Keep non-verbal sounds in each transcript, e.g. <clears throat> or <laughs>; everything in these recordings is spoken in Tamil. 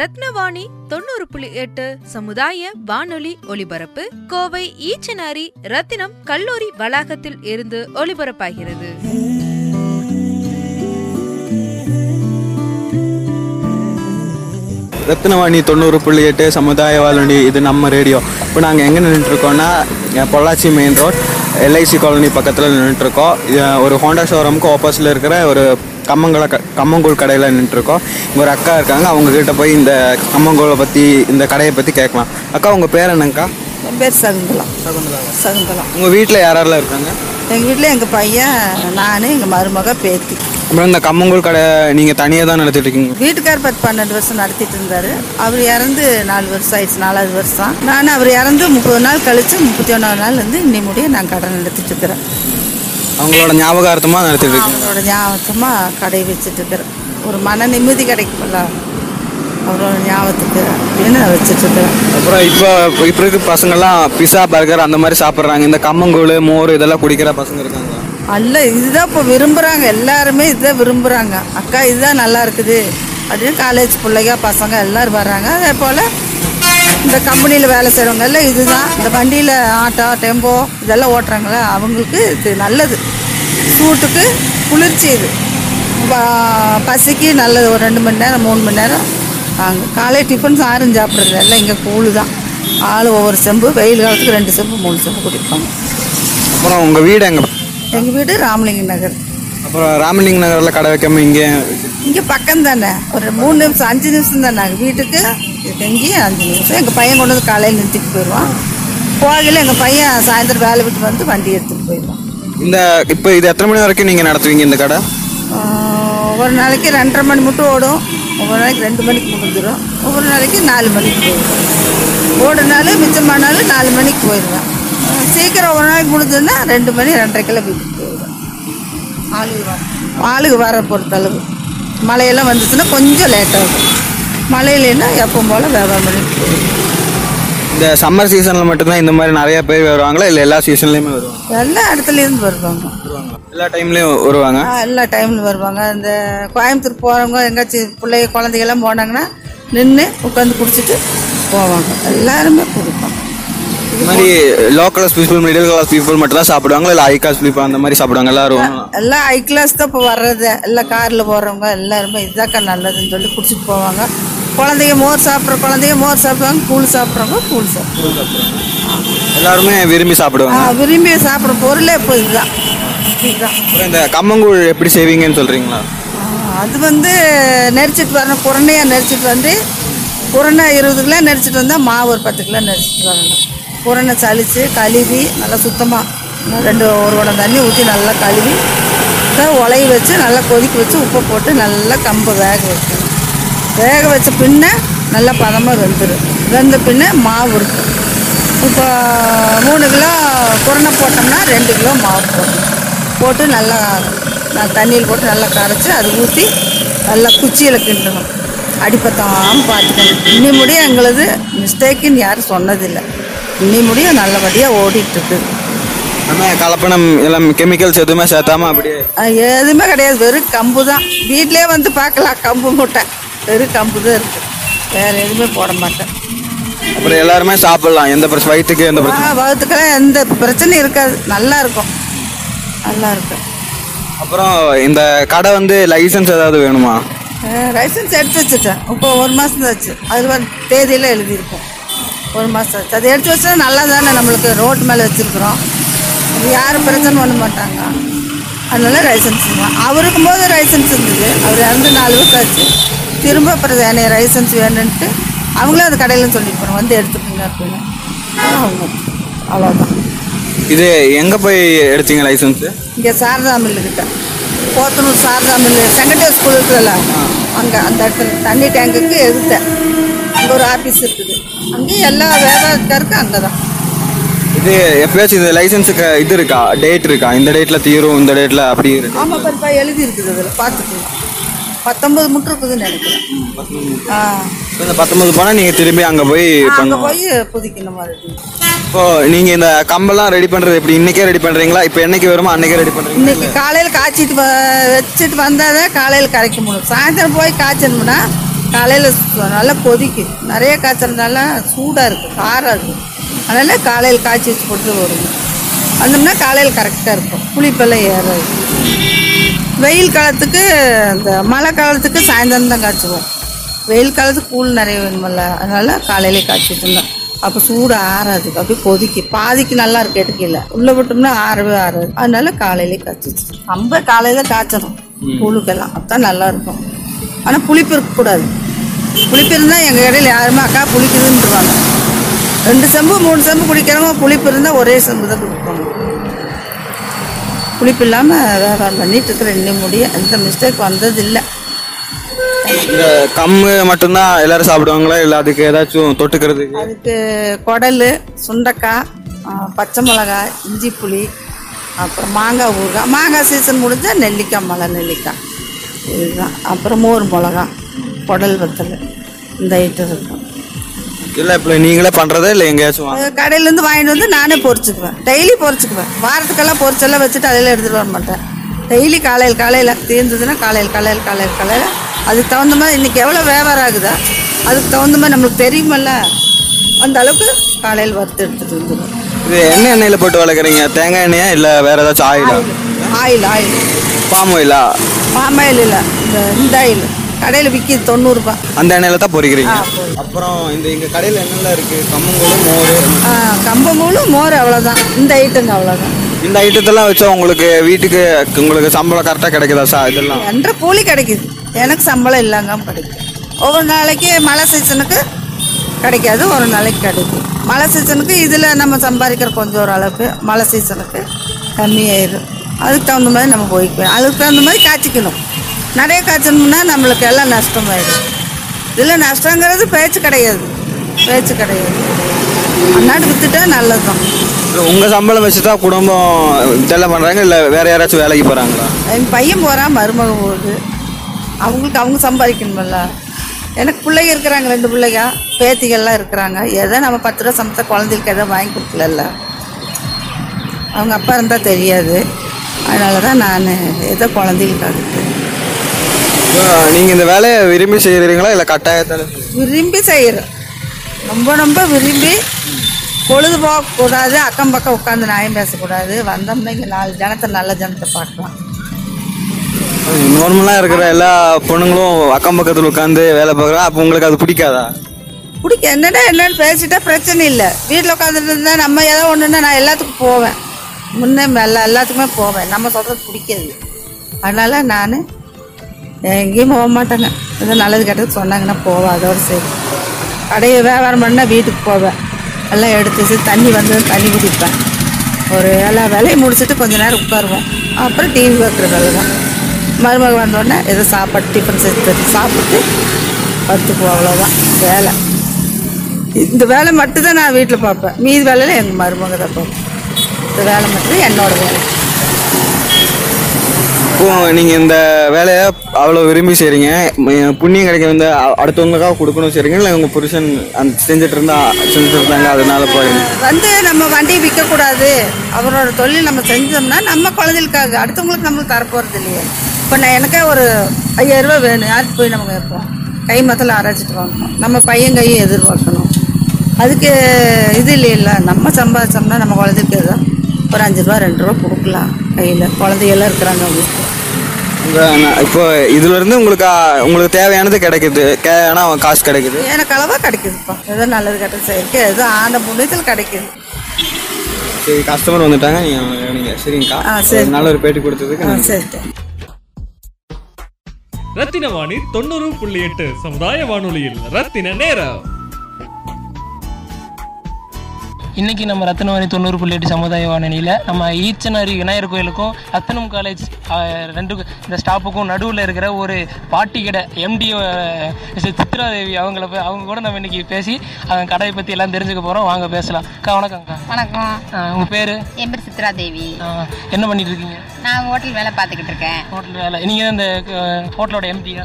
ரத்னவாணி தொண்ணூறு புள்ளி எட்டு சமுதாய வானொலி ஒலிபரப்பு கோவை ஈச்சனாரி ரத்தினம் கல்லூரி வளாகத்தில் இருந்து ஒலிபரப்பாகிறது. ரத்னவாணி தொண்ணூறு புள்ளி எட்டு சமுதாய வானொலி இது நம்ம ரேடியோ. இப்போ நாங்கள் எங்கே நின்றுட்டுருக்கோம்னா Pollachi main road LIC colony பக்கத்தில் நின்றுட்டுருக்கோம் ஒரு ஹோண்டா ஷோரூமுக்கு ஆப்போசிட்டில் இருக்கிற ஒரு கம்மங்கல கம்மங்கூழ் கடையில் நின்றுட்டுருக்கோம் இங்கே ஒரு அக்கா இருக்காங்க. அவங்க கிட்ட போய் இந்த கம்மங்கூழை பற்றி இந்த கடையை பற்றி கேட்கலாம். அக்கா உங்கள் பேர் என்னங்கக்கா என் பேர் சகுந்தலம் சகுந்தலம் உங்கள் வீட்டில் யாரெல்லாம் இருக்காங்க? எங்கள் வீட்டில் எங்கள் பையன் நான் எங்கள் மருமக பேத்தி. அப்புறம் இந்த கம்மங்கூழ் கடை நீங்கள் தனியாக தான் நடத்திட்டு இருக்கீங்க? வீட்டுக்கார் பத்து பன்னெண்டு வருஷம் நடத்திட்டு இருந்தார். அவர் இறந்து நாலு வருஷம் ஆயிடுச்சு நாலாவது வருஷம். நான் அவர் இறந்து முப்பது நாள் கழித்து முப்பத்தி ஒன்றாவது நாள் வந்து இன்னி முடிய நான் கடை நடத்திட்டு இருக்கிறேன். அவங்களோட ஞாபகார்த்தமாக நடத்திட்டு இருக்கீங்க. அவரோட ஞாபகமாக கடை வச்சுட்டு இருக்கிறேன் ஒரு மன நிம்மதி கிடைக்கும்ல. அவரோட ஞாபகத்துக்கு அப்படின்னு வச்சுட்டு இருக்கிறேன் அப்புறம் இப்போ இப்போ இருக்க பசங்கள்லாம் பிஸா பர்கர் அந்த மாதிரி சாப்பிட்றாங்க. இந்த கம்மங்கூழ் மோர் இதெல்லாம் குடிக்கிற பசங்க இருக்காங்க. அல்ல இதுதான் இப்போ விரும்புகிறாங்க எல்லாருமே இதுதான் விரும்புகிறாங்க அக்கா இதுதான் நல்லா இருக்குது. அப்படின்னு காலேஜ் பிள்ளைங்க பசங்க எல்லாரும் வர்றாங்க. அதே போல் இந்த கம்பெனியில் வேலை செய்கிறவங்க எல்லாம் இதுதான். இந்த வண்டியில் ஆட்டோ டெம்போ இதெல்லாம் ஓட்டுறாங்களே அவங்களுக்கு இது நல்லது. சூட்டுக்கு குளிர்ச்சி இது. பசிக்கு நல்லது. ஒரு ரெண்டு மணி நேரம் மூணு மணி நேரம். வாங்க காலை டிஃபன் சாரும் சாப்பிட்றது எல்லாம் இங்கே கூழு தான் ஆள் ஒவ்வொரு செம்பு வெயில் காலத்துக்கு ரெண்டு செம்பு மூணு செம்பு குடிப்பாங்க. அப்புறம் உங்கள் வீடு எங்கே? எங்கள் வீடு ராமலிங்க நகர். அப்புறம் ராமலிங்க நகரில் கடை வைக்காம இங்கே இங்கே பக்கம் தானே ஒரு மூணு நிமிஷம் அஞ்சு நிமிஷம் தான் நாங்கள் வீட்டுக்கு இங்கேயும் அஞ்சு நிமிஷம். எங்கள் பையன் கொண்டு வந்து காலையில் நிறுத்திட்டு போயிடுவான் போகையில் எங்கள் பையன் சாயந்தரம் வேலை விட்டு வந்து வண்டி எடுத்துகிட்டு போயிடுவான் இந்த இப்போ இது எத்தனை மணி வரைக்கும் நீங்கள் நடத்துவீங்க இந்த கடை? ஒரு நாளைக்கு ரெண்டரை மணி மட்டும் ஓடும். ஒவ்வொரு நாளைக்கு ரெண்டு மணிக்கு முடிஞ்சிடும். ஒவ்வொரு நாளைக்கு நாலு மணிக்கு போயிடுவோம் ஓடுனாலும் மிச்சமானாலும் நாலு மணிக்கு போயிடுவேன். சீக்கிரம் ஒரு நாளைக்கு முடிஞ்சதுன்னா ரெண்டு மணி ரெண்டரைக்கெல்லாம் வீட்டுக்கு போயிடுவேன். ஆளுக்கு வர ஆளுக்கு வர பொறுத்தளவு. மழையெல்லாம் வந்துச்சுன்னா கொஞ்சம் லேட்டாகும் மழை இல்லைன்னா எப்போ போல் வியாபாரம் பண்ணிட்டு போயிடுவோம் இந்த சம்மர் சீசனில் மட்டும்தான் இந்த மாதிரி நிறைய பேர் வருவாங்களா? இல்லை எல்லா சீசன்லேயுமே வருவாங்க? எல்லா இடத்துலேருந்து வருவாங்க. எல்லா டைம்லேயும் வருவாங்க? ஆ, எல்லா டைமில் வருவாங்க. இந்த கோயம்புத்தூர் போகிறவங்க எங்கேயாச்சும் பிள்ளைங்க குழந்தைகள்லாம் போனாங்கன்னா நின்று உட்காந்து குடிச்சிட்டு போவாங்க. எல்லாருமே குடிப்பாங்க. இந்த மாதிரி local people middle class people மட்டும் தான் சாப்பிடுவாங்க இல்லை ஹை கிளாஸ் பீப்புள் அந்த மாதிரி சாப்பிடுவாங்க? எல்லாரும் எல்லாம் ஹை கிளாஸ் தான் இப்போ வர்றது. எல்லாம் காரில் போகிறவங்க எல்லாருமே இதாக்கா நல்லதுன்னு சொல்லி குடிச்சிட்டு போவாங்க. குழந்தைங்க மோர் சாப்பிட்ற குழந்தைங்க மோர் சாப்பிடுவாங்க கூழ் சாப்பிட்றவங்க கூழ் சாப்பிடுவாங்க. எல்லாருமே விரும்பி சாப்பிடுவாங்க. விரும்பி சாப்பிட்ற பொருளே இப்போ இதுதான். அப்புறம் இந்த கம்மங்கூழ் எப்படி செய்வீங்கன்னு சொல்கிறீங்களா அது வந்து நெரிச்சிட்டு வரணும் குரணையாக நெரிச்சிட்டு வந்து குரணை இருபது கிலோ நெரிச்சிட்டு வந்தால் மாவு ஒரு பத்து கிலோ நெரிச்சிட்டு வரணும். குரணை சலிச்சு கழுவி நல்லா சுத்தமாக ரெண்டு ஒரு குடம் தண்ணி ஊற்றி நல்லா கழுவி உலைய வச்சு நல்லா கொதிக்க வச்சு உப்பை போட்டு நல்லா கம்பை வேக வைக்கணும். வேக வச்ச பின்ன நல்லா பதமாக வெந்துடும் வெந்த பின்ன மாவு இருக்கும் இப்போ மூணு கிலோ குரணை போட்டோம்னா ரெண்டு கிலோ மாவு போடணும். போட்டு நல்லா நான் தண்ணியில் போட்டு நல்லா கரைச்சி அது ஊற்றி நல்லா குச்சியில் கிண்டணும். அடிப்பத்தாமல் பார்த்துக்கணும் இன்னி முடியும் எங்களது மிஸ்டேக்குன்னு யாரும் சொன்னதில்லை. இன்னி முடியும் நல்லபடியாக ஓடிட்டுருக்கு. ஆனால் கலப்பணம் எல்லாம் கெமிக்கல்ஸ் எதுவுமே சேர்த்தாம அப்படியே எதுவுமே கிடையாது. வெறும் கம்பு தான் வீட்டிலே வந்து பார்க்கலாம். கம்பு மூட்டை. வெறும் கம்பு தான் இருக்குது வேறு எதுவுமே போட மாட்டேன். அப்புறம் எல்லாருமே சாப்பிடலாம். எந்த பிரச்சனை வயிற்றுக்கு எந்த பிரச்சனை ஆ, வகுத்துக்கெல்லாம் எந்த பிரச்சனையும் இருக்காது. நல்லா இருக்கும். நல்லா இருக்கும். அப்புறம் இந்த கடை வந்து லைசன்ஸ் ஏதாவது வேணுமா? லைசன்ஸ் எடுத்து வச்சுட்டேன். இப்போ ஒரு மாதம் ஆச்சு. அது வந்து தேதியெல்லாம் எழுதியிருக்கோம். ஒரு மாதம் ஆச்சு. அதை எடுத்து வச்சா நல்லா தானே நம்மளுக்கு ரோட்டு மேலே வச்சுருக்குறோம். யாரும் பிரச்சனை பண்ண மாட்டாங்க. அதனால லைசன்ஸ் அவருக்கும் போது லைசன்ஸ் இருந்தது. அவர் இறந்து நாலு வருஷம் ஆச்சு. திரும்ப அப்புறம் என்னை லைசன்ஸ் வேணுன்ட்டு அவங்களும் அது கடையில் சொல்லிட்டு போகிறோம் வந்து எடுத்துக்கோங்க அப்படின்னு. ஆகும் அவ்வளோதான் இது எங்கே போய் எடுத்தீங்க லைசன்ஸு இங்கே சாரதா மில்லு கிட்ட. Podanur Sarada mill secondary school இருக்குதுல்ல அங்கே அந்த இடத்துல. தண்ணி டேங்குக்கு எதிர்த்தேன் அங்கே ஒரு ஆஃபீஸ் இருக்குது. அங்கேயும் எல்லா வியாபாரத்துக்காருக்கு அங்கே தான் இது எப்பயாச்சும் இது லைசன்ஸுக்கு இது இருக்கா? டேட் இருக்கா? இந்த டேட்டில் தீரும் இந்த டேட்டில் அப்படி இருக்கு? ஆமாம் பருப்பா எழுதி இருக்குது அதில் பார்த்துக்கலாம் பத்தொம்பது முட்டு இருக்குதுன்னு நினைக்கிறேன். ஆ. இந்த பத்தொன்பது போனால் நீங்கள் திரும்பி அங்கே போய் அங்கே போய் புதுக்கணும் மறுபடியும் இப்போ நீங்கள் இந்த கம்பெல்லாம் ரெடி பண்ணுறது எப்படி? இன்னைக்கே ரெடி பண்ணுறீங்களா இப்போ என்னைக்கு வருமோ அன்னைக்கே ரெடி பண்ணுறீங்க இன்னைக்கு காலையில் காய்ச்சிட்டு வச்சுட்டு வந்தால் தான் காலையில் கரைக்க முடியும். சாயந்தரம் போய் காய்ச்சணும்னா காலையில் நல்லா கொதிக்கும் நிறைய காய்ச்சறதுனால சூடாக இருக்குது காரம் இருக்குது அதனால் காலையில் காய்ச்சி வச்சு போட்டு வரும் வந்தோம்னா காலையில் கரெக்டாக இருக்கும். புளிப்பெல்லாம் ஏறாது. வெயில் காலத்துக்கு இந்த மழை காலத்துக்கு சாயந்தரம் தான் காய்ச்சுவோம். வெயில் காலத்துக்கு கூழ் நிறைய வேணுமல்ல. அதனால காலையிலே காய்ச்சிட்டு இருந்தோம். அப்போ சூடு ஆறாது. அப்படியே கொதிக்கு. பாதிக்கு நல்லா இருக்கு எடுக்கல உள்ள விட்டோம்னா ஆறவே ஆறாது. அதனால காலையிலே காய்ச்சி வச்சிருக்கோம் ரொம்ப காலையில காய்ச்சணும். கூழுக்கெல்லாம். அப்பதான் நல்லா இருக்கும். ஆனால் புளிப்பு இருக்கக்கூடாது புளிப்பு இருந்தால் எங்கள் இடையில யாருமே அக்கா புளிக்குதுன்றுவாங்க ரெண்டு செம்பு மூணு செம்பு குடிக்கிறவங்க புளிப்பு இருந்தால் ஒரே செம்பு தான் குடிப்பாங்க. புளிப்பு இல்லாமல் வியாபாரம் பண்ணிட்டு இருக்கிற இன்னும் முடிய எந்த மிஸ்டேக் வந்ததில்லை. இந்த கம்மு மட்டும்தான் எல்லாரும் சாப்பிடுவாங்களா? இல்லை அதுக்கு ஏதாச்சும் தொட்டுக்கிறதுக்கு? அதுக்கு குடல் சுண்டக்காய் பச்சை மிளகாய் இஞ்சி புளி அப்புறம் மாங்காய் ஊறுகாய். மாங்காய் சீசன் முடிஞ்சால் நெல்லிக்காய் மலை நெல்லிக்காய். இதுதான். அப்புறம் மோர் மிளகா குடல் வத்தல். இந்த ஐட்டம் இருக்கும் இல்லை இப்போ நீங்களே பண்ணுறதா இல்லை எங்கேயாச்சும் கடையிலேருந்து வாங்கிட்டு வந்து நானே பொரிச்சுக்குவேன் டெய்லி பொரிச்சுக்குவேன் வாரத்துக்கெல்லாம் பொரிச்செல்லாம் வச்சுட்டு அதில் எடுத்துகிட்டு வர மாட்டேன். டெய்லி காலையில் காலையில் தீர்ந்ததுன்னா காலையில் காலையில் காலையில் காலையில். அதுக்கு தகுந்த மாதிரி இன்றைக்கி எவ்வளோ வியாபாரம் ஆகுதா அதுக்கு தகுந்த மாதிரி நம்மளுக்கு தெரியுமல்ல. அந்த அளவுக்கு காலையில் வறுத்து எடுத்துகிட்டு வந்துடுவேன். இது என்ன எண்ணெயில் போட்டு வளர்க்குறீங்க? தேங்காய் எண்ணெயா இல்லை வேற ஏதாச்சும் ஆயிலா ஆயில் ஆயில். பாம் ஆயிலா? பாம் ஆயில் இல்லை. இந்த இந்த ஆயில். கடையில் விற்கிது தொண்ணூறுபா அந்த எண்ணெயில தான் பொரி. அப்புறம் இந்த இங்க கடையில் என்னெல்லாம் இருக்கு? கம்மங்கூழ் மோர்? கம்பங்கூழும் மோர் அவ்வளோதான் இந்த ஐட்டங்க அவ்வளோதான் இந்த ஐட்டத்தெல்லாம் வச்சா உங்களுக்கு வீட்டுக்கு உங்களுக்கு சம்பளம் கரெக்டாக கிடைக்குதா சார் இதெல்லாம்? என்ற கூலி கிடைக்குது. எனக்கு சம்பளம் இல்லைங்க கிடைக்கும் ஒவ்வொரு நாளைக்கு மழை சீசனுக்கு கிடைக்காது ஒரு நாளைக்கு கிடைக்கும் மழை சீசனுக்கு இதில் நம்ம சம்பாதிக்கிற கொஞ்சம் ஓரளவுக்கு மழை சீசனுக்கு கம்மியாயிடும் அதுக்கு தகுந்த மாதிரி நம்ம போய்க்குவோம். அதுக்கு தகுந்த மாதிரி காய்ச்சிக்கணும். நிறைய காய்ச்சணும்னா நம்மளுக்கு எல்லாம் நஷ்டமாயிடும். இதில் நஷ்டங்கிறது பேச்சு கிடையாது. பேச்சு கிடையாது. அன்னாட்டு வித்துட்டா நல்லது தான் உங்க சம்பளம் வச்சு தான் குடும்பம் இதெல்லாம் பண்றாங்க இல்லை வேற யாராச்சும் வேலைக்கு போறாங்களா? என் பையன் போகிறான் மருமக போகுது. அவங்களுக்கு அவங்க சம்பாதிக்கணுமில்ல எனக்கு பிள்ளைங்க இருக்கிறாங்க ரெண்டு பிள்ளைங்க. பேத்திகள்லாம் இருக்கிறாங்க. எதோ நம்ம பத்து ரூபா சமைச்சா குழந்தைகளுக்கு எதோ வாங்கி கொடுக்கலல்ல. அவங்க அப்பா இருந்தால் தெரியாது. அதனால தான் நான் ஏதோ குழந்தைகளுக்காக இப்போ நீங்க இந்த வேலையை விரும்பி செய்யறீங்களா இல்லை கட்டாயத்தால விரும்பி செய்கிறோம் ரொம்ப ரொம்ப விரும்பி பொழுது போகக்கூடாது அக்கம் பக்கம் உட்காந்து நியாயம் பேசக்கூடாது. வந்தோம்னா இங்கே நாலு ஜனத்தை நல்ல ஜனத்தை பார்க்கலாம். நார்மலாக இருக்கிற எல்லா பொண்ணுங்களும் அக்கம் பக்கத்தில் உட்காந்து வேலை பார்க்குறா அப்போ உங்களுக்கு அது பிடிக்காதா? பிடிக்க என்னடா என்னன்னு பேசிட்டா பிரச்சனை இல்லை. வீட்டில் உட்காந்துட்டு இருந்தா நம்ம ஏதோ ஒன்றுன்னா நான் எல்லாத்துக்கும் போவேன். முன்னே எல்லா எல்லாத்துக்குமே போவேன். நம்ம சொல்கிறது பிடிக்காது. அதனால நான் எங்கேயும் போக மாட்டாங்க. ஏதோ நல்லது கெட்டது சொன்னாங்கன்னா போவேன் அதோட சரி. கடையை வியாபாரம் பண்ணால் வீட்டுக்கு போவேன். எல்லாம் எடுத்து வச்சு தண்ணி வந்து தண்ணி குடிப்பேன். ஒரு எல்லா வேலையை முடிச்சுட்டு கொஞ்ச நேரம் உட்காருவோம். அப்புறம் டிவி பார்க்குற வேலை தான் மருமக வந்தோடனே ஏதோ சாப்பாடு டிஃபன் செஞ்சு சாப்பிட்டு பத்துக்குவோம் அவ்வளோதான் வேலை. இந்த வேலை மட்டும்தான் நான் வீட்டில் பார்ப்பேன். மீதி வேலையில் எங்கள் மருமக தான் பார்ப்பேன் இந்த வேலை மட்டும் என்னோட வேலை. இப்போ நீங்கள் இந்த வேலையை அவ்வளோ விரும்பி செய்கிறீங்க புண்ணியம் கிடைக்க வந்து அடுத்தவங்களுக்காக கொடுக்கணும் செய்றீங்க இல்லை உங்கள் புருஷன் அந்த செஞ்சுட்டு இருந்தா செஞ்சுட்டு இருந்தாங்க அதனால போயிருங்க வந்து நம்ம வண்டியை விற்கக்கூடாது அவரோட தொழில் நம்ம செஞ்சோம்னா நம்ம குழந்தைகளுக்காக அடுத்தவங்களுக்கு நம்மளுக்கு தரப்போகிறது இல்லையே. இப்போ நான் எனக்கே ஒரு ஐயாயிரம் ரூபாய் வேணும். யாருக்கு போய் நம்ம கேட்போம்? கை மத்தில் அரைச்சிட்டு வாங்கணும். நம்ம பையன் கையும் எதிர்பார்க்கணும். அதுக்கு இது இல்லை. நம்ம சம்பாதிச்சோம்னா நம்ம குழந்தைக்கு தான் ஒரு அஞ்சு ரூபா ரெண்டு ரூபா கொடுக்கலாம் கையில். குழந்தைகள்லாம் இருக்கிறாங்க அவங்களுக்கு இப்போ இதுல இருந்து உங்களுக்கு உங்களுக்கு தேவையானது கிடைக்குது. தேவையான காசு கிடைக்குது. எனக்கு அளவாக கிடைக்குதுப்பா. ஏதோ நல்லது கெட்டது செய்யறதுக்கு ஏதோ ஆண்ட புண்ணியத்தில் கிடைக்குது. சரி கஸ்டமர் வந்துட்டாங்க. நீங்கள் நீங்கள் சரிங்கக்கா. ஆ, சரி. ஒரு நல்ல ஒரு பேட்டி கொடுத்ததுக்கு ஆ நன்றி. சரி. ரத்தின வாணி தொண்ணூறு புள்ளி எட்டு சமுதாய வானொலியில் ரத்தின நேரம். இன்னைக்கு நம்ம ரத்னவாணி தொண்ணூறு புள்ளி எட்டு சமுதாய வானொலியில் நம்ம ஈச்சனாரி விநாயகர் கோயிலுக்கும் ரத்னம் காலேஜ் ரெண்டு இந்த ஸ்டாப்புக்கும் நடுவில் இருக்கிற ஒரு பாட்டி கடை எம்டி சித்ராதேவி அவங்கள போய் அவங்க கூட நம்ம இன்னைக்கு பேசி அவங்க கடையை பற்றி எல்லாம் தெரிஞ்சுக்க போகிறோம் வாங்க பேசலாம். அக்கா வணக்கம்க்கா. வணக்கம். ஆஹ், உங்க பேர்? என் பேர் சித்ரா தேவி என்ன பண்ணிட்டு இருக்கீங்க? நான் ஹோட்டல் வேலை பார்த்துக்கிட்டு இருக்கேன். ஹோட்டல் வேலை. நீங்கள் இந்த ஹோட்டலோட எம்டியா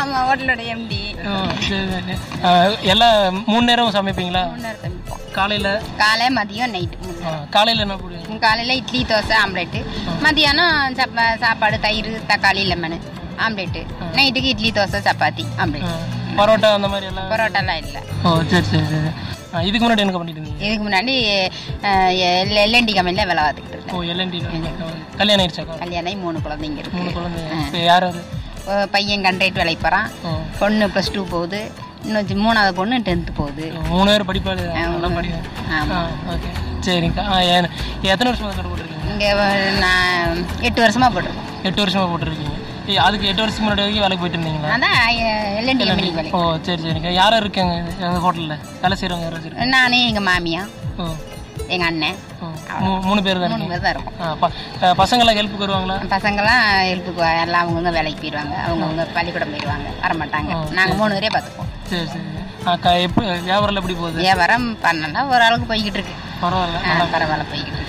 ஆமாம் ஹோட்டலோட எம்டி எல்லாம் மூணு நேரம் சமைப்பீங்களா காலையில்? காலை மதியம் நைட்டு காலையில் என்ன போடுவீங்க காலையில் இட்லி தோசை ஆம்லெட்டு. மதியானம் சப்பா சாப்பாடு தயிர் தக்காளி லெமனு ஆம்லெட்டு. நைட்டுக்கு இட்லி தோசை சப்பாத்தி ஆம்லெட் பரோட்டா அந்த மாதிரி எல்லாம் பரோட்டாலாம் இல்லை. ஓ சரி சரி சரி. இதுக்கு முன்னாடி என்ன பண்ணிட்டு இருந்தீங்க? இதுக்கு முன்னாடி எல்என்டி கம்பெனியில் வேலை பார்த்துக்கிட்டு இருந்தேன். ஓ எல்என்டி கல்யாணம் ஆயிடுச்சாக்கா கல்யாணம் மூணு குழந்தைங்க இருக்கு. மூணு குழந்தை இப்போ யார் அது? பையன் கண்ட்ரைட் வேலைக்கு போகிறான் பொண்ணு ப்ளஸ் டூ போகுது. இன்னும் மூணாவது பொண்ணு டென்த்து போகுது. மூணு பேர் படிப்பாரு நல்லா படிக்கிறேன். ஆமா. ஓகே. சரிங்கக்கா. எத்தனை வருஷமா கடை போட்டிருக்கீங்க? இங்கே நான் எட்டு வருஷமா போட்டிருக்கோம். எட்டு வருஷமா போட்டிருக்கீங்க. அதுக்கு எட்டு வருஷத்துக்கு முன்னாடி வரைக்கும் வேலைக்கு போயிட்டு இருந்தீங்களா? அதான் எல்என்டி வேலை ஓ சரி சரிங்க யாரும் இருக்காங்க? எங்கள் ஹோட்டலில்? வேலை செய்கிறவங்க யாரும் நானே எங்கள் மாமியா ஓ. எங்கள் அண்ணன். மூணு பேர் தான் மூணு பேர் தான் இருக்கும். பசங்களாம் ஹெல்ப்புக்கு வருவாங்களா? பசங்களாம் ஹெல்ப்புக்கு எல்லாம் அவங்கவுங்க வேலைக்கு போயிடுவாங்க அவங்கவுங்க பள்ளிக்கூடம் போயிடுவாங்க வரமாட்டாங்க. நாங்கள் மூணு பேரே பார்த்துப்போம். சரி சரி. அக்கா எப்படி வியாபாரம் எப்படி போகுது? வியாபாரம் பண்ணனா ஓரளவுக்கு போய்கிட்டு இருக்கு. பரவாயில்ல பரவாயில்ல போய்கிட்டு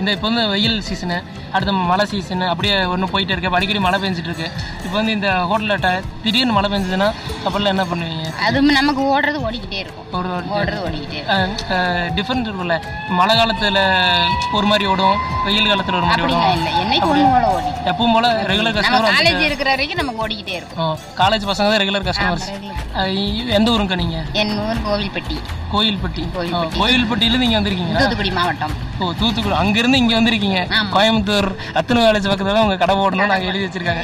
இந்த இப்போ வந்து வெயில் சீசனு அடுத்து மழை சீசனு அப்படியே ஒன்று போயிட்டே இருக்கு. அடிக்கடி மழை பெஞ்சிட்டு இருக்கு. இப்போ வந்து இந்த ஹோட்டலில் ட திடீர்னு மழை பெஞ்சதுன்னா அப்பெல்லாம் என்ன பண்ணுவீங்க? அதுவும் நமக்கு ஓடுறது ஓடிக்கிட்டே இருக்கும். ஓடுறது ஓடிக்கிட்டே டிஃப்ரெண்ட் இருக்கும்ல. மழை காலத்தில் ஒரு மாதிரி ஓடும் வெயில் காலத்தில் ஒரு மாதிரி ஓடும். எப்பவும் போல ரெகுலர் கஸ்டமர் காலேஜ் இருக்கிற வரைக்கும் நமக்கு ஓடிக்கிட்டே இருக்கும். காலேஜ் பசங்க தான் ரெகுலர் கஸ்டமர்ஸ் எந்த ஊருங்க நீங்கள் என் ஊர் கோவில்பட்டி. கோயில்பட்டி. கோயில்பட்டி. கோயில்பட்டியிலேருந்து இங்கே வந்திருக்கீங்களா? தூத்துக்குடி மாவட்டம். ஓ தூத்துக்குடி. அங்கிருந்து இங்கே வந்திருக்கீங்க. கோயம்புத்தூர் அத்தனை காலேஜ் பக்கத்துல உங்க கடை போடணும்னு நாங்கள் எழுதி வச்சிருக்காங்க.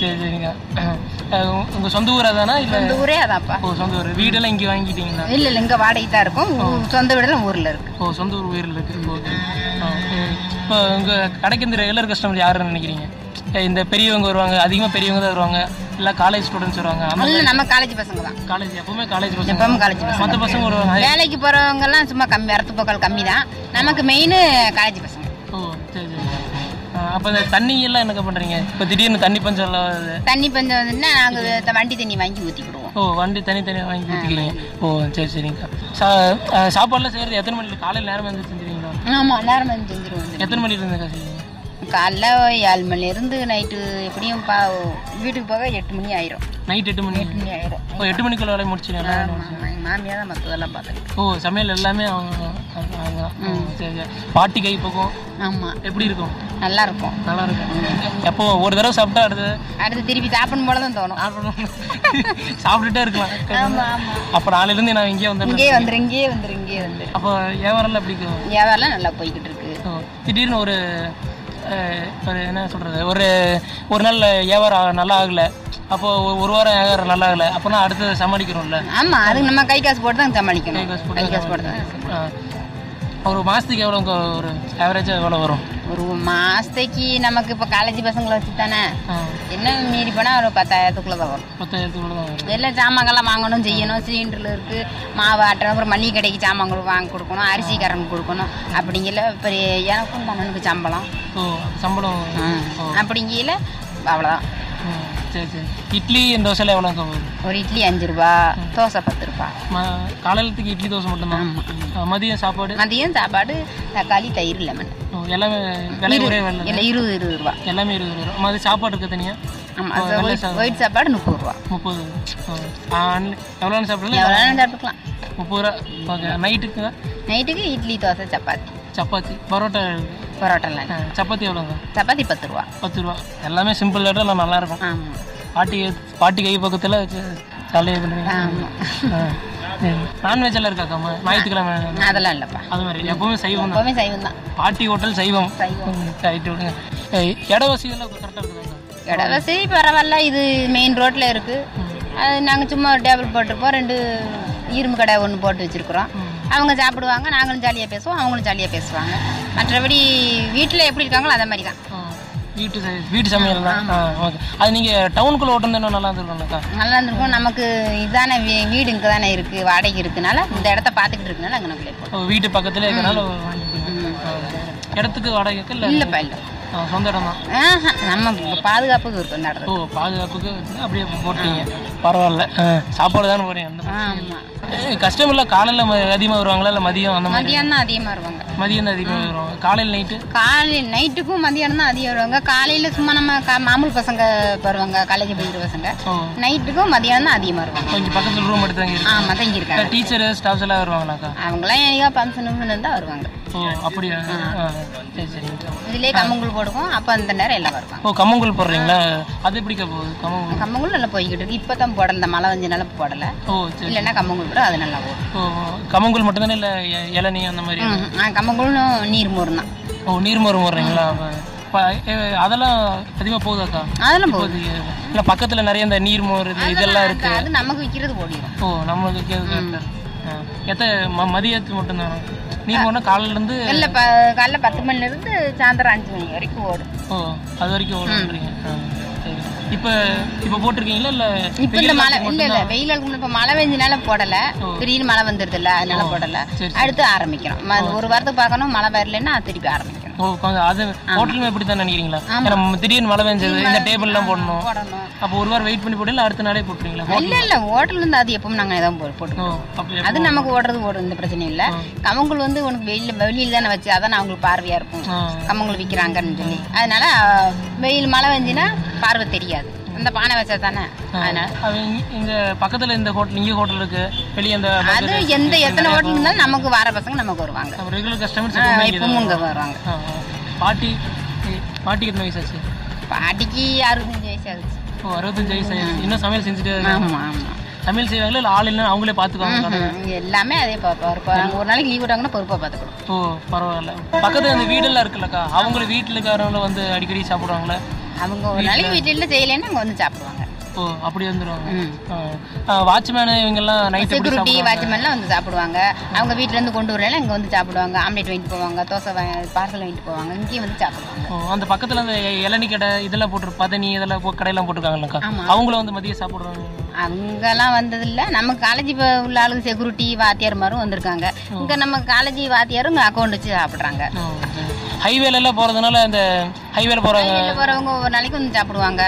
சரி சரிங்க. உங்க சொந்த ஊரா தானா இல்ல? சொந்த ஊரே அதான்ப்பா. ஓ சொந்த ஊர். வீடெல்லாம் இங்கே வாங்கிட்டீங்களா? இல்ல இல்ல இங்க வாடகை தான் இருக்கும். சொந்த வீடுலாம் ஊர்ல இருக்கு. ஓ சொந்த ஊர் உயிரில் இருக்கு. இப்போ உங்க கடைக்கு இந்த ரெகுலர் கஸ்டமர் யாருன்னு நினைக்கிறீங்க? இந்த பெரியவங்க வருவாங்க அதிகமாக பெரியவங்க தான் வருவாங்க. இல்லை காலேஜ் ஸ்டூடெண்ட்ஸ் வருவாங்க. நம்ம காலேஜ் பசங்க தான். காலேஜ் எப்பவுமே காலேஜ் பசங்க எப்பவும் காலேஜ் பசங்க மற்ற பசங்க வருவாங்க. வேலைக்கு போறவங்க எல்லாம் சும்மா கம்மி அரத்து போக்கள் கம்மி தான். நமக்கு மெயின் காலேஜ் பசங்க. ஓ சரி சரி. அப்போ இந்த தண்ணி எல்லாம் என்னக்கா பண்ணுறீங்க இப்போ திடீர்னு தண்ணி பஞ்சம் எல்லாம் தண்ணி பஞ்சம் வந்துன்னா நாங்க த- வண்டி தண்ணி வாங்கி ஊத்திக்கிடுவோம் ஓ வண்டி தனித்தனியாக வாங்கி ஊற்றிக்கிறீங்க ஓ சரி சரிங்கக்கா. சா சாப்பாடுலாம் செய்கிறது எத்தனை மணிக்கு காலையில் நேரம் வந்து செஞ்சுருவீங்களா? ஆமா நேரம் வந்து செஞ்சிருவோம். எத்தனை மணிக்கு இருந்துக்கா செய்வீங்க? காலைல ஏழு மணில இருந்து நைட்டு எப்படியும் பா வீட்டுக்கு போக எட்டு மணி ஆயிரும். நைட் எட்டு மணி? எட்டு மணி ஆயிரும். ஓ எட்டு மணிக்குள்ள வேலையை முடிச்சிடுங்க ஆமா, எங்க மாமியா தான் மற்றதெல்லாம் பார்த்துக்கிட்டு ஓ சமையல் எல்லாமே அவங்க சரி சரி. பாட்டி கை பக்கம் ஆமா. எப்படி இருக்கும்? நல்லா இருக்கும் நல்லா இருக்கும் எப்போ ஒரு தடவை சாப்பிட்டா அடுத்து? அடுத்து திருப்பி சாப்பிடும் போல தான் தோணும். சாப்பிட்டுட்டே இருக்கலாம். <laughs> ஆமா ஆமா. அப்போ நாளையிலேருந்து நான் இங்கே வந்துடுறேன். இங்கேயே வந்துரு இங்கேயே வந்துரு இங்கேயே வந்துரு. அப்போ வியாபாரம்லாம் எப்படி இருக்கும் வியாபாரம் நல்லா போய்கிட்டு இருக்கு. திடீர்னு ஒரு ஒரு என்ன சொல்றது? ஒரு ஒரு நாள் வியாபாரம் நல்லா ஆகல அப்போ ஒ- ஒரு வாரம் வியாபாரம் நல்லா ஆகல அப்போனா அடுத்து சமாளிக்கிறோம்ல ஆமா அதுக்கு நம்ம கை காசு போட்டு தான் சமாளிக்கணும். கை காசு போட்டு கை காசு போட்டு தான். ஒரு மாசத்துக்கு எவ்வளோ உங்க ஒரு ஆவரேஜாக எவ்வளோ வரும்? ஒரு மாசத்துக்கு நமக்கு இப்போ காலேஜ் பசங்களை வச்சு தானே என்ன மீறி போனா ஒரு பத்தாயிரத்துக்குள்ள தான் வரும். பத்தாயிரத்துக்குள்ள தான் வரும். எல்லாம் சாமான்கள்லாம் வாங்கணும் செய்யணும் சிலிண்டர்ல இருக்கு. மாவு ஆட்டணும் அப்புறம் மளிகை கடைக்கு சாமான்கள் வாங்கி கொடுக்கணும் அரிசி கரண்ட் கொடுக்கணும். அப்படிங்கல பெரிய எனக்கும் மகனுக்கு சம்பளம். ஓ சம்பளம். அப்படிங்கல அவ்வளோதான் சரி சரி. இட்லி தோசையில் எவ்வளோ ஒரு இட்லி அஞ்சு ரூபா தோசை பத்து ரூபா. ம காலையிலத்துக்கு இட்லி தோசை மட்டும்தான்? மதியம் சாப்பாடு? மதியம் சாப்பாடு தக்காளி தயிர் லெமன். எல்லாமே விலை ஒரே இல்லை இருபது இருபது ரூபா. எல்லாமே இருபது ரூபா. மதியம் சாப்பாடு இருக்க தனியாக ஒயிட் சாப்பாடு. முப்பது ரூபா. முப்பது. எவ்வளோ சாப்பிடல எவ்வளோ நேரம் சாப்பிட்டுக்கலாம். முப்பது ரூபா. ஓகே நைட்டுக்கு? நைட்டுக்கு இட்லி தோசை சப்பாத்தி. சப்பாத்தி பரோட்டா. பரோட்டாலாம் ஆ, சப்பாத்தி எவ்வளோங்க சப்பாத்தி பத்து ரூபா. பத்து ரூபா. எல்லாமே சிம்பிள் ரேட்டில் நல்லா இருக்கும். ஆமாம் பாட்டி பாட்டி கை பக்கத்தில் ஜாலியாக பண்ணுறீங்க ஆமாம் நான்வெஜ் எல்லாம் இருக்காக்காமா ஞாயிற்றுக்கிழமை அதெல்லாம் இல்லைப்பா. அது மாதிரி எப்பவுமே சைவம் எப்பவுமே சைவம் தான். பாட்டி ஹோட்டல் சைவம். ரைட்டு விடுங்க. இட வசதி எல்லாம் கரெக்டாக இருக்குதாங்க இட வசதி பரவாயில்ல. இது மெயின் ரோட்டில் இருக்குது அது நாங்கள் சும்மா ஒரு டேபிள் போட்டிருப்போம். ரெண்டு இரும்பு கடை ஒன்று போட்டு வச்சுருக்குறோம். அவங்க சாப்பிடுவாங்க நாங்களும் ஜாலியாக பேசுவோம் அவங்களும் ஜாலியாக பேசுவாங்க. மற்றபடி வீட்டில் எப்படி இருக்காங்களோ அதே மாதிரி தான். வீட்டு வீட்டு சமையல் தான். ஓகே அது நீங்கள் டவுனுக்குள்ளே ஓட்டுறது நல்லா இருந்திருக்கும்லக்கா நல்லா இருந்திருக்கும். நமக்கு இதான வீடு இங்கே தானே இருக்குது வாடகை இருக்குனால இந்த இடத்த பார்த்துக்கிட்டு இருக்கனால அங்கே நம்ம போட்டோம் ஓ, வீட்டு பக்கத்துல இருக்கனால இடத்துக்கு வாடகைக்கு இல்லை? இல்லைப்பா இல்லை சொந்த இடம் நம்ம பாதுகாப்புக்கு இருக்கும் இடத்துல ஓ பாதுகாப்புக்கு? அப்படியே போட்டீங்க? பரவாயில்ல. சாப்பாடு தானே போறீங்க? அந்த ஆமாம் இல்லை காலையில் அதிகமாக வருவாங்களா? இல்லை மதியம் அந்த மாதிரி? மதியானம் தான் அதிகமாக வருவாங்க. மதியம் தான் அதிகமாக வருவாங்க. காலையில் நைட்டு காலையில் நைட்டுக்கும் மதியானம் தான் அதிகம் வருவாங்க. காலையில் சும்மா நம்ம மாமூல் பசங்க வருவாங்க. காலேஜ் படிக்கிற பசங்க. நைட்டுக்கும் மதியானம் தான் அதிகமாக வருவாங்க. கொஞ்சம் பக்கத்தில் ரூம் எடுத்து தங்கி ஆமாம் தான் இருக்காங்க டீச்சர் ஸ்டாஃப்ஸ் எல்லாம் வருவாங்களாக்கா? அவங்களாம் எங்கேயோ ஃபங்க்ஷன் தான் வருவாங்க. ஓ அப்படியா? சரி சரி. இதுலேயே கம்மங்கூழ் போடுவோம். அப்போ அந்த நேரம் எல்லாம் வருவாங்க. ஓ கம்மங்கூழ் போடுறீங்களா? அது எப்படிக்கா போகுது? கம்மங்கூழ்? கம்மங்கூழ் நல்லா போய்கிட்டு இருக்கு. இப்போ தான் போடல. இந்த மழை வஞ்சனால போடலை. ஓ சரி. இல்லைன்னா கம்மங்கூழ் கூட அது நல்லா போடும் ஓ கம்மங்கூழ் மட்டும்தானே இல்லை இளநீ அந்த மாதிரி? ஆ, கம்மங்கூழும் நீர் மோரும் தான். ஓ நீர்மரம் போடுறீங்களா? அப்ப- இப்ப, ஏ, அதெல்லாம் அதிகமாக போகுதாக்கா? அதெல்லாம் போகுது. இல்லை பக்கத்தில் நிறைய இந்த நீர்மோர் இது இதெல்லாம் இருக்கு. அது நமக்கு விற்கிறது ஓடிடும் ஓ நம்மளுக்கு கேட்குது எத்த ம மதியத்து மட்டும்தானா? நீர்மோர்னா காலையிலேருந்து இல்லை ப காலைல பத்து மணிலேருந்து சாயந்தரம் அஞ்சு மணி வரைக்கும் ஓடும். ஓ அது வரைக்கும் ஓடுறீங்க இப்போ இப்போ போட்டிருக்கீங்களா இல்லை இப்போ இந்த மழை இல்ல இல்ல. வெயில் இப்போ மழை பெஞ்சனால போடல. திடீர்னு மழை வந்துருது இல்ல அதனால போடல. அடுத்து ஆரம்பிக்கிறோம் ஒரு வாரத்துக்கு பார்க்கணும் மழை வரலன்னா திருப்பி ஆரம்பிக்கணும். ஓ கொஞ்சம் அது ஹோட்டலுமே இப்படி தான் நினைக்கிறீங்களா? திடீர்னு மழை பெஞ்சது இந்த டேபிள்லாம் போடணும். போடணும். அப்போ ஒரு வாரம் வெயிட் பண்ணி போட்டு அடுத்த நாளே போட்டுருவீங்களா? இல்ல இல்ல ஹோட்டல் இருந்து அது எப்பவும் நாங்க எதாவது போ- போட்டுக்கோம் ஓ அப்படி அது நமக்கு ஓடுறது ஓடும் இந்த பிரச்சனை இல்ல. கமங்கூழ் வந்து உனக்கு வெயில் வெளியில தானே வச்சு அதான் அவங்களுக்கு பார்வையா இருக்கும். ஆ. கமங்கூழ் விக்கிறாங்கன்னு சொல்லி. அதனால வெயில் மழை பெஞ்சுன்னா பார்வை தெரியாது. அந்த பானை வச்சா தானே? அதனால. அது இங்க- பக்கத்துல இந்த ஹோட்டல் இங்க ஹோட்டல் இருக்கு. வெளியே அந்த அது எந்த எத்தனை ஹோட்டல் இருந்தாலும் நமக்கு வர பசங்க நமக்கு வருவாங்க. ரெகுலர் கஸ்டமர்ஸ் இப்பவும் இங்க வருவாங்க. பாட்டி பாட்டிக்கு எத்தனை வயசு ஆச்சு? பாட்டிக்கு அறுபத்தஞ்சு வயசு ஆகுது ஓ அறுபத்தஞ்சு வயசு இன்னும் சமையல் செஞ்சுட்டு ஆமா ஆமா. சமையல் செய்வாங்களா இல்லை ஆள் இல்லை அவங்களே பார்த்துக்குவாங்க எல்லாமே அதே இருப்பாங்க ஒரு நாளைக்கு லீவ் விட்டாங்கன்னா பொறுப்பா பாத்துக்கணும். ஓ பரவாயில்ல. பக்கத்துல அந்த வீடெல்லாம் இருக்குல்லக்கா? அவங்கள வீட்டில் இருக்கிறவங்கள வந்து அடிக்கடி சாப்பிடுவாங்களா? அவங்க ஒரு நாளைக்கு வீட்டில் செய்யலைன்னா அங்க வந்து சாப்பிடுவாங்க. ஓ அப்படி வந்துருவாங்க. ம். வாட்ச்மேனு இவங்கெல்லாம் நைட் செக்யூரிட்டி சாப்பிடுவாங்க? வாட்ச்மேன்லாம் வந்து சாப்பிடுவாங்க. அவங்க வீட்ல இருந்து கொண்டு வரல இங்க வந்து சாப்பிடுவாங்க. ஆம்லேட் வாங்கிட்டு போவாங்க தோசை பார்சல் வாங்கிட்டு போவாங்க. இங்கேயும் வந்து சாப்பிடுவாங்க. அந்த பக்கத்துல அந்த இளநீ கடை இதெல்லாம் போட்டு பதனி இதெல்லாம் கடையெல்லாம் போட்டிருக்காங்கல்லக்கா ஆமா. அவங்கள வந்து மதியம் சாப்பிடுறாங்க. அங்கெல்லாம் வந்தது இல்ல நம்ம காலேஜ் உள்ள ஆளுங்க செக்யூரிட்டி வாத்தியார் மாதிரும் வந்திருக்காங்க. இங்க நம்ம காலேஜ் வாத்தியாரும் அக்கௌண்ட் வச்சு சாப்பிடுறாங்க. ஹைவேல எல்லாம் போறதுனால அந்த ஹைவேல வெளியில போறவங்க ஒவ்வொரு நாளைக்கு வந்து சாப்பிடுவாங்க.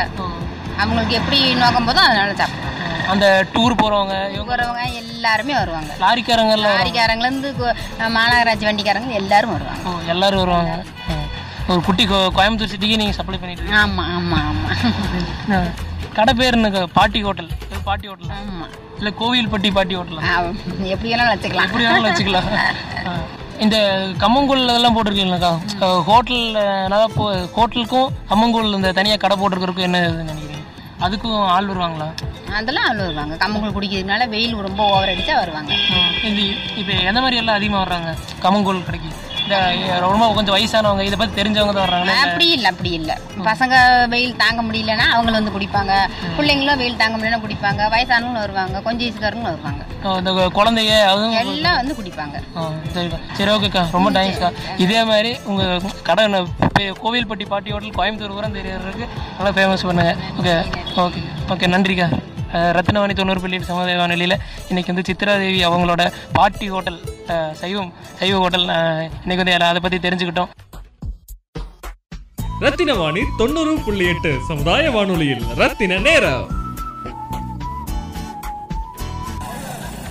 அவங்களுக்கு எப்படி நோக்கம் போதோ அதனால சாப்பிடுவாங்க அந்த டூர் போறவங்க இவங்க போறவங்க எல்லாருமே வருவாங்க. லாரிக்காரங்க எல்லாம் வருவாங்க. லாரிக்காரங்கல இருந்து கு- மாநகராட்சி வண்டிக்காரங்க எல்லாரும் வருவாங்க. எல்லாரும் வருவாங்க. ஒரு குட்டி கோயம்புத்தூர் சிட்டிக்கு நீங்க சப்ளை பண்ணிட்டு இருக்கீங்க. ஆமா ஆமா ஆமா. ஆ. கடை பேர் என்னங்க பாட்டி ஹோட்டல்? பாட்டி ஹோட்டல்? ஆமா. இல்ல கோவில்பட்டி பாட்டி ஹோட்டல்? எப்படி வேணாலும் வச்சுக்கலாம். எப்படி வேணாலும் வச்சுக்கலாம். இந்த கம்மங்கூழ் இதெல்லாம் போட்டிருக்கீங்களாக்கா? ஹோட்டல் போ ஹோட்டலுக்கும் கம்மங்கூழ் இந்த தனியாக கடை போட்டிருக்கிறதுக்கும் என்ன நினைக்கிறீங்க? அதுக்கும் ஆள் வருவாங்களா? அதெல்லாம் அவ்வளோ வருவாங்க. கம்மங்கூழ் குடிக்கிறதுனால வெயில் ரொம்ப ஓவர் அடிச்சா வருவாங்க. இப்போ எந்த மாதிரி எல்லாம் அதிகமாக வர்றாங்க? கம்மங்கூழ் கடைக்கு? இந்த ரொம்ப கொஞ்சம் வயசானவங்க இதை பற்றி தெரிஞ்சவங்க தான் வர்றாங்களா? அப்படி இல்லை அப்படி இல்லை. பசங்க வெயில் தாங்க முடியலன்னா அவங்களும் வந்து குடிப்பாங்க. பிள்ளைங்களும் வெயில் தாங்க முடியலன்னா குடிப்பாங்க. வயசானவங்களும் வருவாங்க கொஞ்சம் வயசுக்காரங்களும் வருவாங்க. இந்த குழந்தைங்க அதுவும் எல்லாம் வந்து குடிப்பாங்க. சரிக்கா சரி ஓகேக்கா ரொம்ப தேங்க்ஸ்க்கா இதே மாதிரி உங்கள் கடை கோவில்பட்டி பாட்டி ஹோட்டல் கோயம்புத்தூர் பூரா தெரியறதுக்கு நல்லா ஃபேமஸ் பண்ணுங்க. ஓகே ஓகே ஓகே நன்றிக்கா. ரத்னவாணி தொண்ணூறு பிள்ளை சமுதாய வானொலியில் இன்னைக்கு வந்து சித்ராதேவி அவங்களோட பாட்டி ஹோட்டல் சைவம் சைவ ஹோட்டல் அஹ், இன்னைக்கு வந்து அதை பற்றி தெரிஞ்சுக்கிட்டோம். ரத்தின வாணி தொண்ணூறு புள்ளி எட்டு சமுதாய வானொலியில் ரத்தின நேரம்.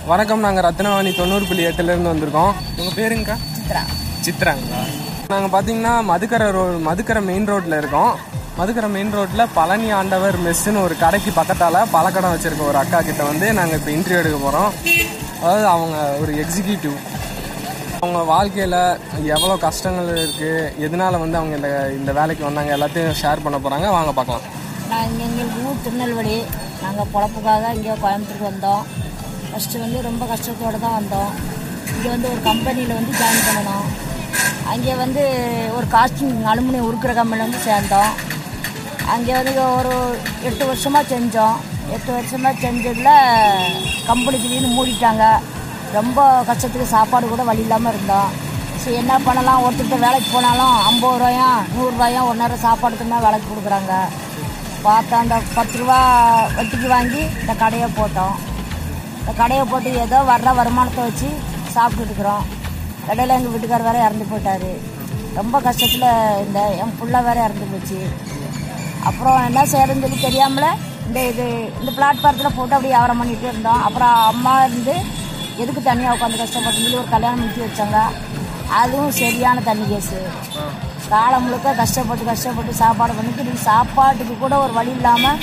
வணக்கம் நாங்கள் ரத்னவாணி தொண்ணூறு புள்ளி எட்டுலேருந்து வந்திருக்கோம். உங்கள் பேருங்கக்கா சித்ரா. சித்ராங்களா நாங்கள் பார்த்தீங்கன்னா மதுக்கரை ரோ மதுக்கரை மெயின் ரோட்டில் இருக்கோம். மதுக்கரை மெயின் ரோட்டில் பழனி ஆண்டவர் மெஸ்ஸுன்னு ஒரு கடைக்கு பக்கத்தால் பழக்கடம் வச்சுருக்க ஒரு அக்கா கிட்ட வந்து நாங்கள் இப்போ இன்டர்வியூ எடுக்க போகிறோம் அதாவது அவங்க ஒரு எக்ஸிக்யூட்டிவ் அவங்க வாழ்க்கையில் எவ்வளோ கஷ்டங்கள் இருக்குது எதனால வந்து அவங்க இந்த இந்த வேலைக்கு வந்தாங்க எல்லாத்தையும் ஷேர் பண்ண போகிறாங்க வாங்க பார்க்கலாம். நாங்கள் எங்களுக்கு ஊர் திருநெல்வேலி. நாங்கள் பொழப்புக்காக இங்கே கோயம்புத்தூருக்கு வந்தோம். ஃபஸ்ட்டு வந்து ரொம்ப கஷ்டத்தோடு தான் வந்தோம். இங்கே வந்து ஒரு கம்பெனியில் வந்து ஜாயின் பண்ணணும். அங்கே வந்து ஒரு காஸ்டிங் அலுமினியம் உருக்குற கம்பெனியில் வந்து சேர்ந்தோம். அங்கே வந்து ஒரு எட்டு வருஷமாக செஞ்சோம். எட்டு வருஷமாக செஞ்சதில் கம்பெனி திடீர்னு மூடிட்டாங்க. ரொம்ப கஷ்டத்துக்கு சாப்பாடு கூட வழி இல்லாமல் இருந்தோம். சரி என்ன பண்ணலாம்? ஒருத்தர்கிட்ட வேலைக்கு போனாலும் ஐம்பது ரூபாயும் நூறுரூவாயும் ஒரு நேரம் சாப்பாடுக்கு தான் வேலைக்கு கொடுக்குறாங்க. பார்த்தா அந்த பத்து ரூபா வட்டிக்கு வாங்கி இந்த கடையை போட்டோம். இந்த கடையை போட்டு ஏதோ வர்ற வருமானத்தை வச்சு சாப்பிட்டுட்டு இருக்கிறோம். இடையில எங்கள் வீட்டுக்கார் வேறு இறந்து போயிட்டார். ரொம்ப கஷ்டத்தில் இந்த என் பிள்ளை வேறு இறந்து போச்சு. அப்புறம் என்ன செய்யறதுன்னு சொல்லி தெரியாமல இந்த இது இந்த பிளாட்ஃபாரத்தில் போட்டு அப்படியே வியாபாரம் பண்ணிட்டு இருந்தோம். அப்புறம் அம்மா இருந்து எதுக்கு தனியாக உட்காந்து கஷ்டப்பட்டு? சொல்லி ஒரு கல்யாணம் முடிச்சு வச்சாங்க. அதுவும் சரியான தண்ணி கேஸு. காலம் முழுக்க கஷ்டப்பட்டு கஷ்டப்பட்டு சாப்பாடு பண்ணிட்டு நீ சாப்பாட்டுக்கு கூட ஒரு வழி இல்லாமல்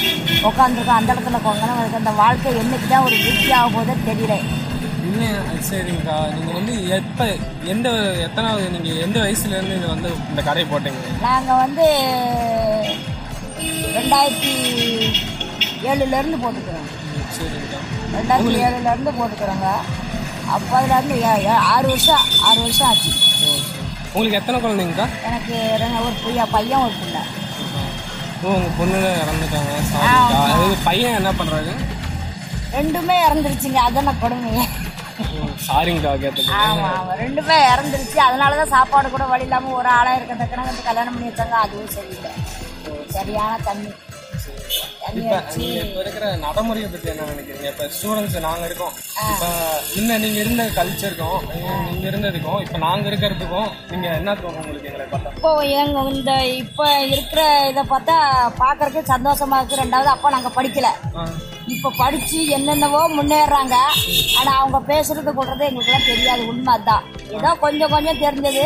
உட்காந்துருக்கோம் அந்த இடத்துல கொங்கணும் எனக்கு அந்த வாழ்க்கை என்னைக்கு தான் ஒரு திருப்தி ஆக போதோ தெரியல. இல்லை சரிங்கக்கா. நீங்கள் வந்து எப்போ எந்த எத்தனாவது நீங்கள் எந்த வயசுலேருந்து இது வந்து இந்த கடையை போட்டீங்க? நாங்கள் வந்து ரெண்டாயிரத்தி ஏழுலேருந்து போட்டுக்கிறோம். ரெண்டாயிரத்தி ஏழுலேருந்து போட்டுக்கிறோங்க. அப்போ அதுலேருந்து ஏ- ஏ- ஆறு வருஷம் ஆறு வருஷம் ஆச்சு. உங்களுக்கு எத்தனை குழந்தைங்கக்கா? எனக்கு ஒரு பையன் பையன் ஒரு பிள்ளை ஓ உங்கள் பொண்ணு இறந்துட்டாங்க. சாரிங்கக்கா அது பையன் என்ன பண்ணுறாரு ரெண்டுமே இறந்துருச்சுங்க. அதான கொடுமையே. சாரிங்கக்கா கேட்டது ஆமாம் ஆமாம் ரெண்டுமே இறந்துருச்சு. அதனால தான் சாப்பாடு கூட வழி இல்லாமல் ஒரு ஆளாக இருக்க தக்கனங்க கல்யாணம் பண்ணி வச்சாங்க. அதுவும் சரியில்லை. சரியான தண்ணி. இப்போ வச்சு நீங்கள் இப்போ இருக்கிற நடைமுறையை பற்றி என்ன நினைக்கிறீங்க? இப்போ ஸ்டூடெண்ட்ஸ் நாங்கள் இருக்கோம். இப்போ இன்னும் நீங்கள் இருந்த கல்ச்சருக்கும் நீங்கள் இருந்ததுக்கும் இப்போ நாங்கள் இருக்கிறதுக்கும் நீங்கள் என்ன தோணும் உங்களுக்கு எங்களை பார்த்தா? இப்போ எங்க இந்த இப்போ இருக்கிற இதை பார்த்தா பார்க்கறதுக்கு சந்தோஷமா இருக்கு. ரெண்டாவது அப்போ நாங்கள் படிக்கல. இப்போ படிச்சு என்னென்னவோ முன்னேறாங்க. ஆனா அவங்க பேசுறது கொள்றது எங்களுக்குலாம் தெரியாது. உண்மை அதான் ஏதோ கொஞ்சம் கொஞ்சம் தெரிஞ்சது.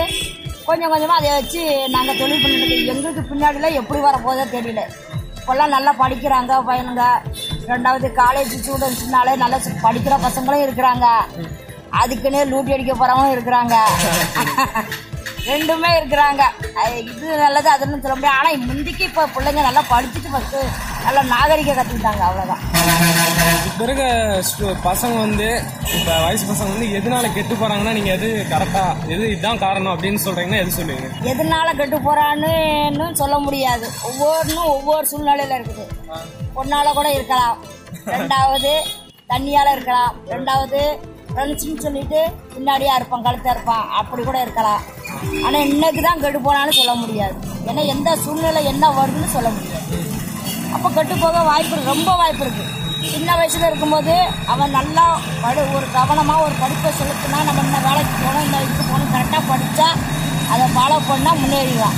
கொஞ்சம் கொஞ்சமாக அதை வச்சு நாங்கள் தொழில் பண்ணிட்டு எங்களுக்கு பின்னாடிலாம் எப்படி வர போதோ தெரியல. இப்போல்லாம் நல்லா படிக்கிறாங்க பையனுங்க. ரெண்டாவது காலேஜ் ஸ்டூடெண்ட்ஸ்னாலே நல்லா படிக்கிற பசங்களும் இருக்கிறாங்க. அதுக்குன்னே லூட்டி அடிக்க போகிறவங்களும் இருக்கிறாங்க. <laughs> ரெண்டுமே இருக்கிறாங்க. இது நல்லது அதுன்னு சொல்ல முடியாது. ஆனால் முந்திக்கு இப்போ பிள்ளைங்க நல்லா படிச்சுட்டு ஃபஸ்ட்டு நல்லா நாகரிகம் கற்றுக்கிட்டாங்க அவ்வளோதான் இப்போ இருக்க பசங்க வந்து இப்போ வயசு பசங்க வந்து எதனால கெட்டு போறாங்கன்னா நீங்க எது கரெக்டா எது இதுதான் காரணம் அப்படின்னு சொல்றீங்கன்னா எது சொல்லுவீங்க? எதனால கெட்டு போறான்னு சொல்ல முடியாது. ஒவ்வொன்றும் ஒவ்வொரு சூழ்நிலையில இருக்குது. பொண்ணால கூட இருக்கலாம். ரெண்டாவது தண்ணியால இருக்கலாம். ரெண்டாவது ஃப்ரெண்ட்ஸ்னு சொல்லிட்டு பின்னாடியா இருப்பான் கழுத்தா இருப்பான் அப்படி கூட இருக்கலாம். ஆனா இன்னைக்கு தான் கெட்டு போனான்னு சொல்ல முடியாது. ஏன்னா எந்த சூழ்நிலை என்ன வருதுன்னு சொல்ல முடியாது. அப்போ கெட்டு போக வாய்ப்பு ரொம்ப வாய்ப்பு இருக்கு. சின்ன வயசுல இருக்கும்போது அவன் நல்லா படு ஒரு கவனமா ஒரு படிப்பை செலுத்தினா நம்ம இந்த வேலைக்கு போகணும் இந்த இதுக்கு போகணும் கரெக்டாக படிச்சா அதை ஃபாலோ பண்ணா முன்னேறிடலாம்.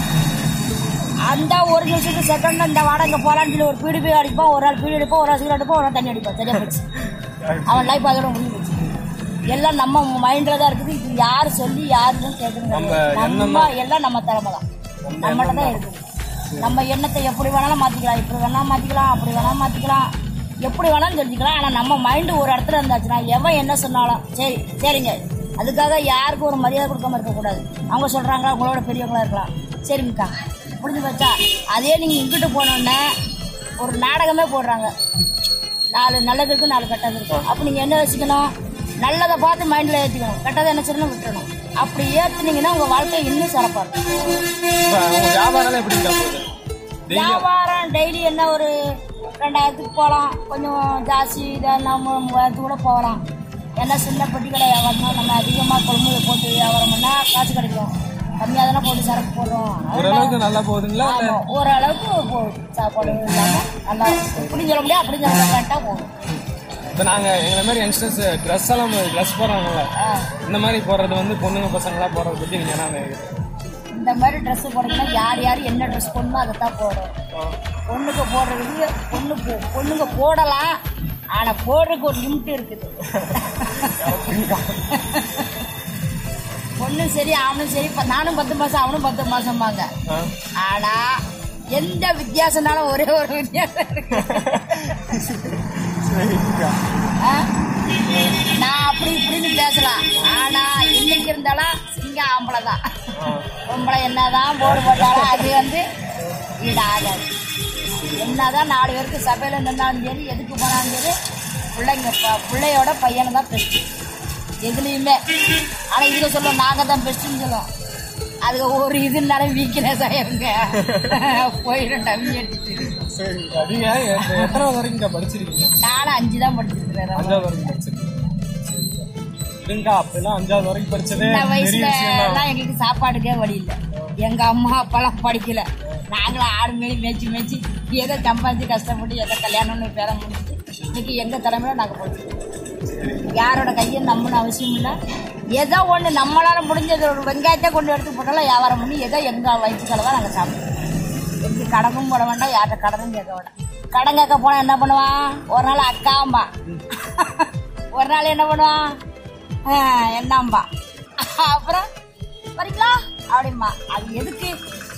அந்த ஒரு நிமிஷத்துக்கு செகண்ட் இந்த வாடகை போகலான்னு சொல்லி ஒரு பீடி போய் அடிப்பான் ஒரு ஆள் பீடி அடிப்பான் ஒரு ஆள் சிகரெட் அடிப்பான் ஒரு ஆள் தண்ணி அடிப்பான். சரியா போச்சு <laughs> அவன் லைஃப் அதோட முடிஞ்சு எல்லாம் நம்ம மைண்டில் தான் இருக்குது. இது யார் சொல்லி யாருன்னு கேட்குறது நம்ம எல்லாம் நம்ம திறமை தான் நம்மகிட்ட தான் இருக்குது. நம்ம எண்ணத்தை எப்படி வேணாலும் மாற்றிக்கலாம் இப்படி வேணாலும் மாற்றிக்கலாம் அப்படி வேணாலும் மாற்றிக்கலாம் எப்படி வேணாலும் தெரிஞ்சுக்கலாம். ஆனால் நம்ம மைண்டு ஒரு இடத்துல இருந்தாச்சுன்னா எவன் என்ன சொன்னாலும் சரி சரிங்க. அதுக்காக யாருக்கும் ஒரு மரியாதை கொடுக்காம இருக்கக்கூடாது. அவங்க சொல்கிறாங்க உங்களோட பெரியவங்களா இருக்கலாம். சரிங்கக்கா முடிஞ்சு போச்சா? அதே நீங்கள் இங்கிட்டு போனோன்னே ஒரு நாடகமே போடுறாங்க. நாலு நல்லது இருக்கும் நாலு கெட்டது இருக்கும் அப்போ நீங்கள் என்ன வச்சுக்கணும்? நல்லதை பார்த்து மைண்டில் ஏற்றிக்கணும் கெட்டதை என்ன சொல்லணும் விட்டுறணும். அப்படி ஏற்றுனீங்கன்னா உங்கள் வாழ்க்கை இன்னும் சிறப்பாக இருக்கும். வியாபாரம் எப்படி டெய்லி வியாபாரம் டெய்லி என்ன ஒரு ரெண்டாயிரத்துக்கு போகலாம். கொஞ்சம் ஜாஸ்தி இதெல்லாம் மூ- மூவாயிரத்துக்கு கூட போகலாம். ஏன்னா சின்ன பெட்டி கடை வியாபாரம்னா நம்ம அதிகமாக கொள்முதல் போட்டு வியாபாரம் பண்ணால் காசு கிடைக்கும். கம்மியாக தானே போட்டு சரக்கு போடுறோம். ஓரளவுக்கு நல்லா போகுதுங்களா? ஓரளவுக்கு சாப்பாடு இல்லாமல் நல்லா இப்படி சொல்ல முடியாது அப்படி சொல்ல கரெக்டாக போகும். இப்போ நாங்க எங்களை மாதிரி யங்ஸ்டர்ஸ் ட்ரெஸ் எல்லாம் ட்ரெஸ் போடுறாங்கல்ல இந்த மாதிரி போடுறது வந்து பொண்ணுங்க பசங்களா போடுறத பத்தி நீங்க என்ன நினைக்கிறீங்க? இந்த மாதிரி ட்ரெஸ் போடணும்னா யார் யார் என்ன ட்ரெஸ் போடணுமோ அதை தான் போடும் பொண்ணுக்கு போடுறதுக்கு பொண்ணு பொண்ணுங்க போடலாம். ஆனால் போடுறதுக்கு ஒரு லிமிட் இருக்குது. பொண்ணும் சரி அவனும் சரி இப்போ நானும் பத்து மாதம் அவனும் பத்து மாதம்பாங்க ஆனால் எந்த வித்தியாசம்னாலும் ஒரே ஒரு வித்தியாசம் இருக்கு? நான் அப்படி இப்படின்னு பேசலாம். ஆனா இன்னைக்கு இருந்தாலும் சிங்க ஆம்பளை தான். பொம்பளை என்னதான் போடு போட்டாலும் அது வந்து ஈடாகாது. என்னதான் நாலு பேருக்கு சபையில நின்னாலும் சரி எதுக்கு போனாலும் சரி பிள்ளைங்க பிள்ளையோட பையனை தான் பெஸ்ட் எதுலேயுமே. ஆனால் இதுல சொல்லுவோம் நாங்கள் தான் பெஸ்ட்டுன்னு சொல்லுவோம். அதுக்கு ஒரு இதுனாலும் வீக்னஸ் ஆயிருங்க போயிடும் டம்மி எடுத்துட்டு. சரி நீங்க எத்த- எத்தனாவது வரைக்கும் படிச்சிருக்கீங்க? நானும் அஞ்சு தான் படிச்சிருக்கிறேன் அஞ்சாவது வரைக்கும் படிச்சிருக்கீங்க. சரிக்கா. இதுங்கக்கா அப்பெல்லாம் அஞ்சாவது வரைக்கும் படிச்சதே சின்ன பெரிய வயசுல எல்லாம் எங்களுக்கு சாப்பாடுக்கே வழி இல்லை. எங்க அம்மா அப்பெல்லாம் படிக்கல. நாங்களும் ஆடு மேலே மேய்ச்சி மேய்ச்சி ஏதோ சம்பாதிச்சு கஷ்டப்பட்டு ஏதோ கல்யாணம்னு பேர முடிச்சு இன்னைக்கு எங்க தலைமையில நாங்க போச்சு யாரோட கையை நம்பணும் அவசியம் இல்லை ஏதோ ஒன்று நம்மளால முடிஞ்சது ஒரு வெங்காயத்தை கொண்டு எடுத்து போட்டாலும் வியாபாரம் பண்ணி ஏதோ எங்க வயிற்று தான் நாங்கள் சாப்பிடுவோம். எங்க கடனும் போட வேண்டாம் யார்கிட்ட கடனும் கேட்க வேண்டாம். கடன் கேட்க போனா என்ன பண்ணுவான்? ஒரு நாள் அக்காம்பா ஒரு நாள் என்ன பண்ணுவான்? என்னாம்பா அப்புறம் வரீங்களா? அப்படிம்பா. அது எதுக்கு?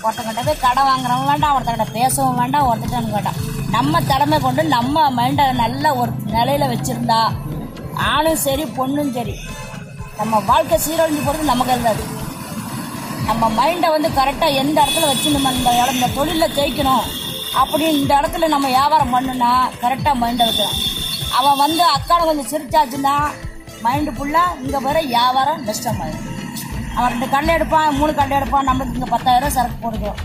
ஒருத்தங்கிட்ட போய் கடன் வாங்குறவங்க வேண்டாம் ஒருத்தங்கிட்ட பேசவும் வேண்டாம் ஒருத்தங்கிட்ட வேண்டாம். நம்ம திறமை கொண்டு நம்ம மைண்டை நல்ல ஒரு நிலையில வச்சிருந்தா ஆணும் சரி பொண்ணும் சரி. நம்ம வாழ்க்கை சீரழிஞ்சு போகிறது நம்ம கையில் தான் நம்ம மைண்டை வந்து கரெக்டாக எந்த இடத்துல வச்சு நம்ம இந்த இடம் இந்த தொழிலில் ஜெயிக்கணும் அப்படின்னு இந்த இடத்துல நம்ம வியாபாரம் பண்ணுனா கரெக்டாக மைண்டை வைக்கலாம் அவன் வந்து அக்காவை கொஞ்சம் சிரிச்சாச்சுன்னா மைண்டு ஃபுல்லாக இங்கே வர வியாபாரம் நஷ்டமாயிடும் அவன் ரெண்டு கடலை எடுப்பான் மூணு கடலை எடுப்பான் நம்மளுக்கு இங்கே பத்தாயிரம் சரக்கு போடுவோம்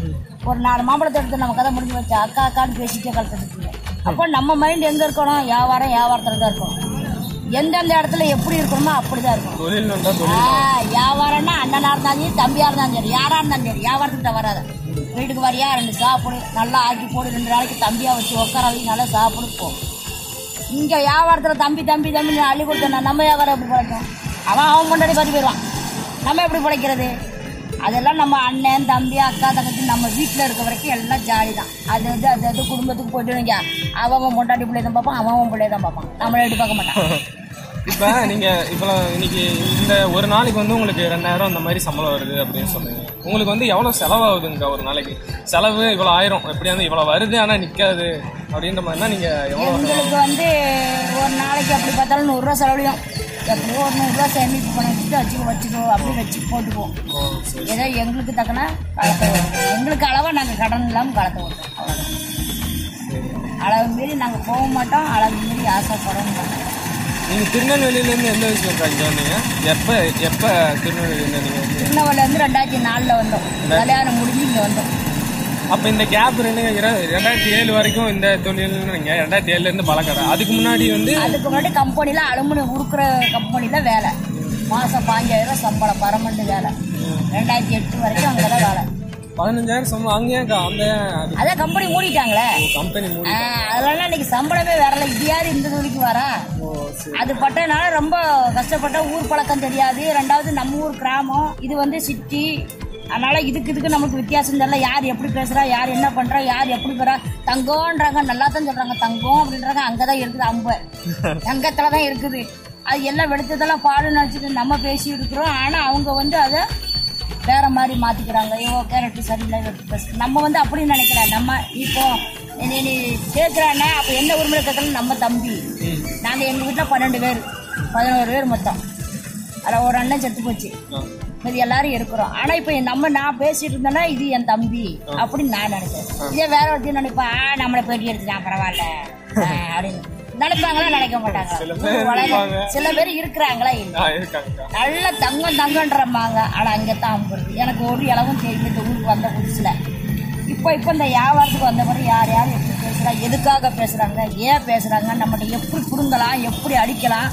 ஒரு நாலு மாம்பழத்தை எடுத்து நம்ம கதை முடிஞ்சு வச்சு அக்கா அக்கான்னு பேசிட்டே கலந்துட்டு அப்போ நம்ம மைண்ட் எங்கே இருக்கணும்? வியாபாரம் வியாபாரத்தில் தான் இருக்கணும். எந்தெந்த இடத்துல எப்படி இருக்கணுமோ அப்படி தான் இருக்கணும். தொழில் வந்தா தொழில் ஆ, வியாபாரம்னா அண்ணனா இருந்தாலும் சரி தம்பியா இருந்தாலும் சரி யாரா இருந்தாலும் சரி வியாபாரத்துக்கிட்ட வராத. வீட்டுக்கு வரியா ரெண்டு சாப்பிடு நல்லா ஆக்கி போடு ரெண்டு நாளைக்கு தம்பியா வச்சு உட்கார வை நல்லா சாப்பிடு போ. இங்க வியாபாரத்துல தம்பி தம்பி தம்பி அள்ளி கொடுத்தா நம்ம வியாபாரம் எப்படி பிழைக்கும் அவன் அவன் முன்னாடி பற்றி போயிடுவான். நம்ம எப்படி பிழைக்கிறது அதெல்லாம் நம்ம அண்ணன் தம்பி அக்கா தங்கச்சி நம்ம வீட்டில் இருக்க வரைக்கும் எல்லாம் ஜாலி தான் அது அது அது அது குடும்பத்துக்கு போயிட்டு அவன் பொண்டாட்டி பிள்ளைய தான் பார்ப்பான் அவன் அவன் பிள்ளைய தான் பார்ப்பான். நம்மளை எடுத்து பார்க்க மாட்டான். <laughs> இப்ப நீங்க இப்ப இன்னைக்கு இந்த ஒரு நாளைக்கு வந்து உங்களுக்கு ரெண்டாயிரம் அந்த மாதிரி சம்பளம் வருது அப்படின்னு சொல்றீங்க உங்களுக்கு வந்து எவ்வளவு செலவாகுதுங்க ஒரு நாளைக்கு? செலவு இவ்வளவு ஆயிரம். எப்படி வந்து இவ்வளவு வருது ஆனா நிக்காது அப்படின்ற மாதிரினா நீங்க எவ்வளவு எங்களுக்கு வந்து ஒரு நாளைக்கு அப்படி பார்த்தாலும் நூறுரூவா செலவழியும். எப்படியோ ஒரு நூறுரூவா சேமிப்பு பண்ணி வச்சுட்டு வச்சுக்கோ வச்சுக்கோ அப்படி வச்சு போட்டுக்குவோம். ஏதோ எங்களுக்கு தக்கன ஓட்டுவோம் எங்களுக்கு அளவாக நாங்கள் கடன் இல்லாமல் ஓட்டுவோம் அவ்வளோதான் அளவு மீறி நாங்கள் போக மாட்டோம். அளவு மீறி ஆசைப்படவும் மாட்டோம் நீங்க திருநெல்வேலியில இருந்து எந்த வயசுல வந்தீங்க எப்ப எப்ப திருநெல்வேலியில நீங்க வந்து திருநெல்வேலியில இருந்து ரெண்டாயிரத்தி நாலில் வந்தோம். கல்யாணம் முடிஞ்சு இங்கே வந்தோம். அப்ப இந்த கேப் ரெண்டு ரெண்டாயிரத்தி ஏழு வரைக்கும் இந்த தொழில் ரெண்டாயிரத்தி ஏழுல இருந்து பழக்கடை அதுக்கு முன்னாடி வந்து அதுக்கு முன்னாடி கம்பெனியில் அலுமினியம் உருக்குற கம்பெனியில் வேலை. மாதம் பாஞ்சாயிரம் சம்பளம் பரமண்டு வேலை. ரெண்டாயிரத்தி எட்டு வரைக்கும் அங்கே தான் வேலை. பதினஞ்சாயிரம் சம்பளம் அங்கேயே அந்த அதான் கம்பெனி மூடிட்டாங்களே. கம்பெனி அதெல்லாம் இன்னைக்கு சம்பளமே வரல. இது யாரு இந்த தொழிலுக்கு வரா? அது பட்டனால ரொம்ப கஷ்டப்பட்ட ஊர் பழக்கம் தெரியாது. ரெண்டாவது நம்ம ஊர் கிராமம். இது வந்து சிட்டி அதனால இதுக்கு இதுக்கு நமக்கு வித்தியாசம் தெரியல. யார் எப்படி பேசுறா யார் என்ன பண்றா யார் எப்படி போறா. தங்கம்ன்றாங்க நல்லா தான் சொல்றாங்க. தங்கம் அப்படின்றாங்க. அங்கதான் இருக்குது அம்ப. <laughs> தங்கத்துல தான் இருக்குது. அது எல்லாம் வெளுத்ததெல்லாம் பாடு நினைச்சிட்டு நம்ம பேசி இருக்கிறோம் ஆனா அவங்க வந்து அதை வேற மாதிரி மாத்திக்கிறாங்க. ஐயோ கேரக்டர் சரியில்லை நம்ம வந்து அப்படி நினைக்கல. நம்ம இப்போ நீ கேட்குறானே அப்போ என்ன உரிமையில கேட்கலாம் நம்ம தம்பி. நாங்கள் எங்கள் வீட்டில் பன்னெண்டு பேர். பதினோரு பேர் மொத்தம். அதில் ஒரு அண்ணன் செத்து போச்சு. இது எல்லாரும் இருக்கிறோம். ஆனால் இப்போ நம்ம நான் பேசிட்டு இருந்தேன்னா இது என் தம்பி அப்படின்னு நான் நினைக்கிறேன். இதே வேற ஒருத்தையும் நினைப்பா "ஆ, நம்மளை பேட்டி எடுத்துட்டான் பரவாயில்ல. அப்படின்னு. நினைப்பாங்களா நினைக்க மாட்டாங்க சில பேர் இருக்கிறாங்களா நல்ல தங்கம் தங்கன்றம்பாங்க. ஆனால் அங்கே தான் எனக்கு ஒரு இளவும் தெரியல இந்த ஊருக்கு வந்த புதுசில். இப்போ இப்போ இந்த வியாபாரத்துக்கு வந்த பிறகு யார் யார் எப்படி பேசுகிறா எதுக்காக பேசுகிறாங்க ஏன் பேசுகிறாங்க நம்மகிட்ட எப்படி பிடுங்கலாம் எப்படி அடிக்கலாம்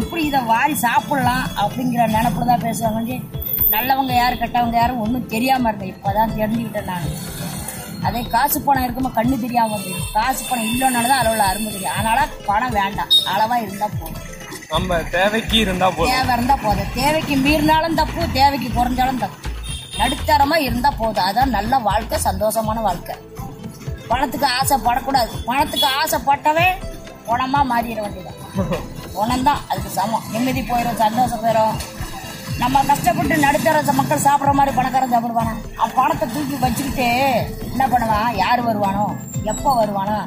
எப்படி இதை வாரி சாப்பிடலாம் அப்படிங்கிற நினப்புல தான் பேசுவாங்க. நல்லவங்க யார் கெட்டவங்க யாரும் ஒன்றும் தெரியாமல் இருந்தேன். இப்போ தான் தெரிஞ்சுக்கிட்டேன் நான். அதே காசு பணம் இருக்கும்போது கண்ணு தெரியாமல் இருந்தது காசு பணம் இல்லைனால தான் அளவில் அருமை தெரியும். அதனால பணம் வேண்டாம். அளவாக இருந்தால் போதும். நம்ம தேவைக்கு இருந்தா போதும். தேவை இருந்தா போதும். தேவைக்கு மீறினாலும் தப்பு தேவைக்கு குறைஞ்சாலும் தப்பு. நடுத்தரமா இருந்தா போதும். அதான் நல்ல வாழ்க்கை சந்தோஷமான வாழ்க்கை. பணத்துக்கு ஆசைப்படக்கூடாது. பணத்துக்கு ஆசைப்பட்டவே குணமா மாறிட வேண்டியதான் குணம் தான் அதுக்கு சமம். நிம்மதி போயிடும் சந்தோஷம் போயிடும் நம்ம கஷ்டப்பட்டு நடுத்தர மக்கள் சாப்பிட்ற மாதிரி பணக்காரன் சாப்பிடுவானா? அவன் பணத்தை தூக்கி வச்சுக்கிட்டு என்ன பண்ணுவான்? யார் வருவானோ? எப்போ வருவானோ?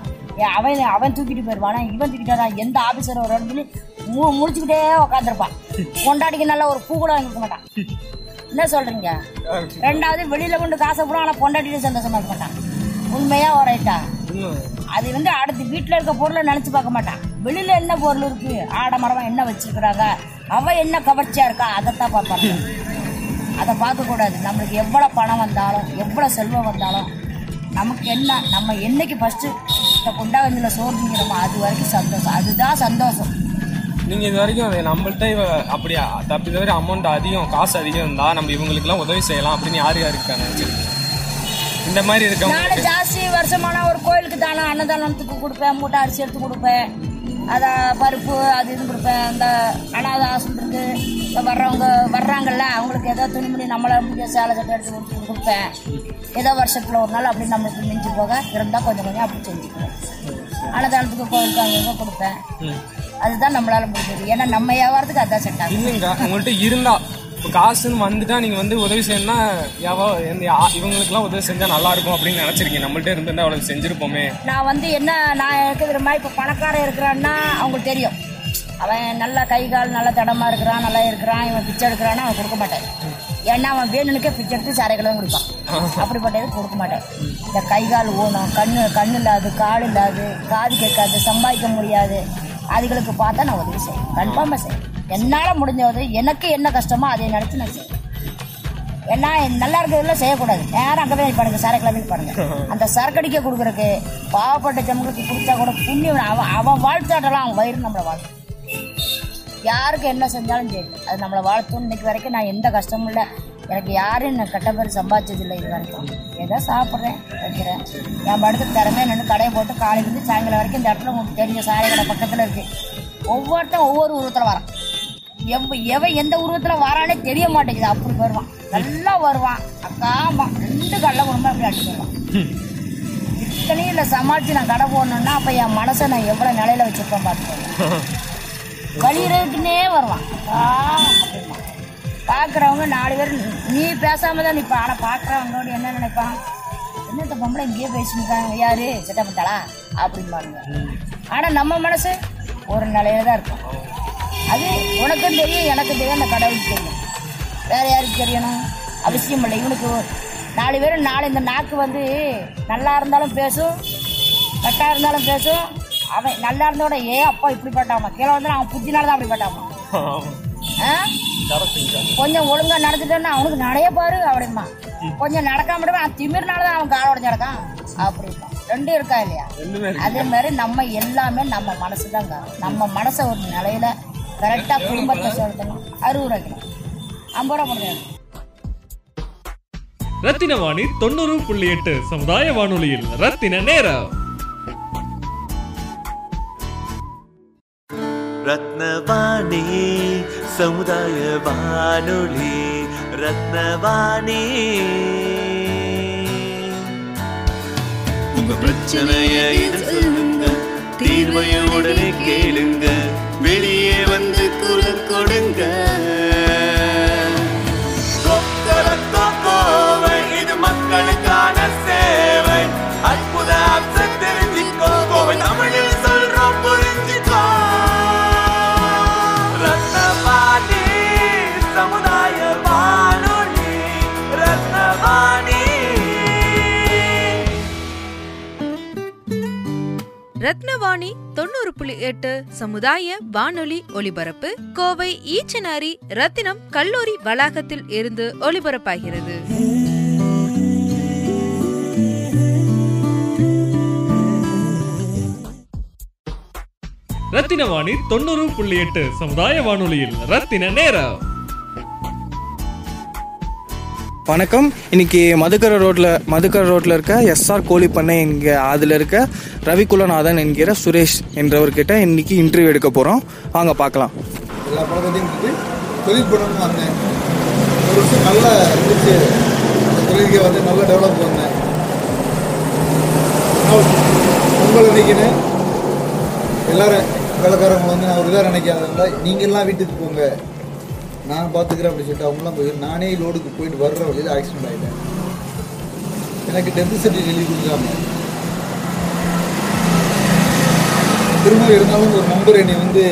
அவன் அவன் தூக்கிட்டு போயிடுவானா இவன் தூக்கிட்டாரா எந்த ஆபீசர் ஒரு இடத்துல மு முடிச்சுக்கிட்டே உட்காந்துருப்பான் கொண்டாடிக்கு நல்ல ஒரு பூ கூட வாங்கிக்க மாட்டான். என்ன சொல்றீங்க? ரெண்டாவது வெளியில கொண்டு காசை போடும் ஆனால் பொண்டாட்டிட்டு சந்தோஷமா இருக்க மாட்டான். உண்மையா ரைட்டா அது வந்து அடுத்து வீட்டில் இருக்க பொருளை நினைச்சு பார்க்க மாட்டான். வெளியில என்ன பொருள் இருக்கு? ஆடமரமா என்ன வச்சிருக்கிறாங்க? அவ என்ன கவர்ச்சியா இருக்கா? அதைத்தான் பார்ப்பாங்க. அதை பார்க்கக்கூடாது நம்மளுக்கு எவ்வளோ பணம் வந்தாலும் எவ்வளோ செல்வம் வந்தாலும் நமக்கு என்ன நம்ம என்னைக்கு ஃபஸ்ட்டு இந்த குண்டாவஞ்சில் சோறு திங்கிறோமோ அது வரைக்கும் சந்தோஷம். அதுதான் சந்தோஷம். நீங்க இது வரைக்கும் நம்மள்ட்ட இவ அப்படி தப்பி தவிர அமௌண்ட் அதிகம் காசு அதிகம் இருந்தா நம்ம இவங்களுக்குலாம் உதவி செய்யலாம் அப்படின்னு யார் யாருக்கு நினைச்சிருக்கீங்க? இந்த மாதிரி இருக்கவங்க நான் ஜாஸ்தி வருஷமான ஒரு கோயிலுக்கு தானே அன்னதானத்துக்கு கொடுப்பேன் மூட்டை அரிசி எடுத்து கொடுப்பேன். அதை பருப்பு அது இது கொடுப்பேன். இந்த அனாத இந்த வர்றவங்க வர்றாங்கல்ல அவங்களுக்கு ஏதோ துணிமணி நம்மளால முடிஞ்ச சேலை சட்டை எடுத்து கொடுத்து கொடுப்பேன். ஏதோ வருஷத்தில் ஒரு நாள் அப்படி நம்மளுக்கு மிஞ்சி போக இருந்தால் கொஞ்சம் கொஞ்சம் அப்படி செஞ்சுக்குவேன் அன்னதானத்துக்கு கோயிலுக்கு அங்கே கொடுப்பேன். அதுதான் நம்மளால முடிஞ்சது. ஏன்னா நம்ம வியாபாரத்துக்கு அதான் செட் ஆகும் உங்கள்கிட்ட இருந்தா இப்போ காசுன்னு வந்துட்டா நீங்க வந்து உதவி செய்யணும்னா யாவோ எந்த இவங்களுக்குலாம் உதவி செஞ்சா நல்லா இருக்கும் அப்படின்னு நினைச்சிருக்கீங்க. நம்மள்ட்ட இருந்திருந்தா அவ்வளவு செஞ்சிருப்போமே. நான் வந்து என்ன நான் எனக்கு தெரியுமா இப்போ பணக்காரன் இருக்கிறான்னா அவங்களுக்கு தெரியும். அவன் நல்லா கை கால் நல்லா தடமா இருக்கிறான் நல்லா இருக்கிறான் இவன் பிச்சை எடுக்கிறான்னு அவன் கொடுக்க மாட்டேன். ஏன்னா அவன் வேணுனுக்கே பிச்சை எடுத்து சாரைகளை தான் கொடுப்பான். அப்படிப்பட்டது கொடுக்க மாட்டேன். இந்த கை கால் ஊனம் கண்ணு கண்ணு இல்லாது கால் இல்லாது காது கேட்காது சம்பாதிக்க முடியாது. அதுகளுக்கு பார்த்தா நான் உதவி செய்வேன். கன்ஃபார்மாக செய்வேன். என்னால் முடிஞ்ச உதவி எனக்கு என்ன கஷ்டமோ அதை நினச்சி நான் செய்வேன். ஏன்னா நல்லா இருக்கிறதுல செய்யக்கூடாது. நேரம் அங்கே போய் பாருங்க சரக்கு போய் பாருங்க <laughs> அந்த சரக்கடிக்க கொடுக்குறக்கு பாவப்பட்ட ஜனங்களுக்கு கொடுத்தா கூட புண்ணியம் அவன் அவன் வாழ்த்தாட்டலாம் அவன் வயிறு நம்மளை வாழ்த்து யாருக்கு என்ன செஞ்சாலும் சரி அது நம்மளை வாழ்த்தும். இன்னைக்கு வரைக்கும் நான் எந்த கஷ்டமும் இல்லை. எனக்கு யாரும் என்ன கெட்ட பேர் சம்பாதிச்சது இல்லை இது வரைக்கும். ஏதோ சாப்பிட்றேன் வைக்கிறேன். என் படுத்து திறமையாக நின்று கடையை போட்டு காலையிலேருந்து சாயங்காலம் வரைக்கும் இந்த இடத்துல உங்களுக்கு தெரிஞ்ச சாலை கடை பக்கத்தில் இருக்கு. ஒவ்வொருத்தன் ஒவ்வொரு உருவத்தில் வரான். எவ எவன் எந்த உருவத்தில் வரானே தெரிய மாட்டேங்குது. அப்படி வருவான். நல்லா வருவான். அக்காமா ரெண்டு கடல குடும்பம் அப்படி அடிச்சு வருவான். இத்தனையும் இல்லை சமாளித்து நான் கடை போடணுன்னா அப்போ என் மனசை நான் எவ்வளோ நிலையில வச்சுருப்பேன் பார்த்துக்கோங்க கழிகிறதுக்குன்னே வருவான். பார்க்குறவங்க நாலு பேர் நீ பேசாம தான் நிற்பான் ஆனால் பார்க்குறவங்களோட என்ன நினைப்பான்? என்ன இந்த பொம்பளை இங்கேயே பேசினிருக்காங்க யாரு? செட்டப்பட்டாளா அப்படிம்பாங்க ஆனால் நம்ம மனசு ஒரு நிலையில தான் இருக்கும். அது உனக்கும் தெரியும் எனக்கும் தெரியும் அந்த கடவுளுக்கு தெரியும். வேற யாருக்கு தெரியணும்? அவசியம் இல்லை. இவனுக்கு நாலு பேரும் நாலு இந்த நாக்கு வந்து நல்லா இருந்தாலும் பேசும் கட்டா இருந்தாலும் பேசும். அவன் நல்லா இருந்தோட ஏ அப்பா இப்படி பட்டாமா கீழே வந்து அவன் புத்தினால தான் அப்படி பட்டாமா ஆ? கொஞ்சம் ஒழுங்கா நடந்துட்டோன்னா அவனுக்கு நடைய பாரு அப்படிமா கொஞ்சம் நடக்காம விடுவான் அவன் திமிர்னால தான் அவன் கால உடஞ்சு நடக்கான். அப்படிமா ரெண்டும் இருக்கா இல்லையா? அதே மாதிரி நம்ம எல்லாமே நம்ம மனசு காரணம். நம்ம மனசை ஒரு நிலையில கரெக்டா குடும்பத்தை செலுத்தணும் அறுபது வைக்கணும் ஐம்பது ரூபா கொடுக்கணும் ரத்தின வாணி தொண்ணூறு புள்ளி எட்டு சமுதாய வானொலியில். ரத்தின நேரம். ரத்னவாணி சமுதாய வானொலி. ரத்னவாணி உங்க பிரச்சனைய இது சொல்லுங்க தீர்வைய உடனே கேளுங்க. வெளியே மக்களுக்கான சேவை. அற்புத தெரிஞ்சுக்கோ. கோவை தமிழில் சொல்றோம் புரிஞ்சுக்கோ. ரத்னவாணி சமுதாய வானொலி ரத்னவாணி. ரத்னவாணி தொண்ணூறு புள்ளி எட்டு சமுதாய வானொலி ஒலிபரப்பு கோவை ஈச்சனாரி ரத்தினம் கல்லூரி வளாகத்தில் இருந்து ஒலிபரப்பாகிறது. ரத்தின வாணி தொண்ணூறு புள்ளி எட்டு சமுதாய வானொலியில். ரத்தின நேரம். வணக்கம். இன்னைக்கு மதுக்கர ரோட்ல மதுக்கர ரோட்ல இருக்க எஸ்ஆர் கோழி பண்ணை என்கிற அதில் இருக்க ரவிகுலநாதன் என்கிற சுரேஷ் என்றவர்கிட்ட இன்னைக்கு இன்டர்வியூ எடுக்க போறோம். வாங்க பார்க்கலாம். எல்லா விட்டுட்டு தொழில் பண்ணணும்னு வந்தேன். ஒரு வருஷம் நல்லா இருந்துச்சு. தொழிலுக்கே வந்து நல்லா டெவலப் பண்ணேன். பொங்கல் அன்னைக்குன்னு எல்லாரும் வேலைக்காரங்க வந்து நான் ஒரு இதாக நினைக்காதனால நீங்கள்லாம் வீட்டுக்கு போங்க. நான் பார்த்துக்கிறேன் அப்படின்னு சொல்லிட்டு அவங்களாம் போய் நானே லோடுக்கு போயிட்டு வர்ற வழியில் ஆக்சிடென்ட் ஆகிட்டேன் எனக்கு டெத் சர்டிஃபிகேட் எழுதி கொடுக்காம. திரும்ப இருந்தாலும் ஒரு நம்பர் என்னை வந்து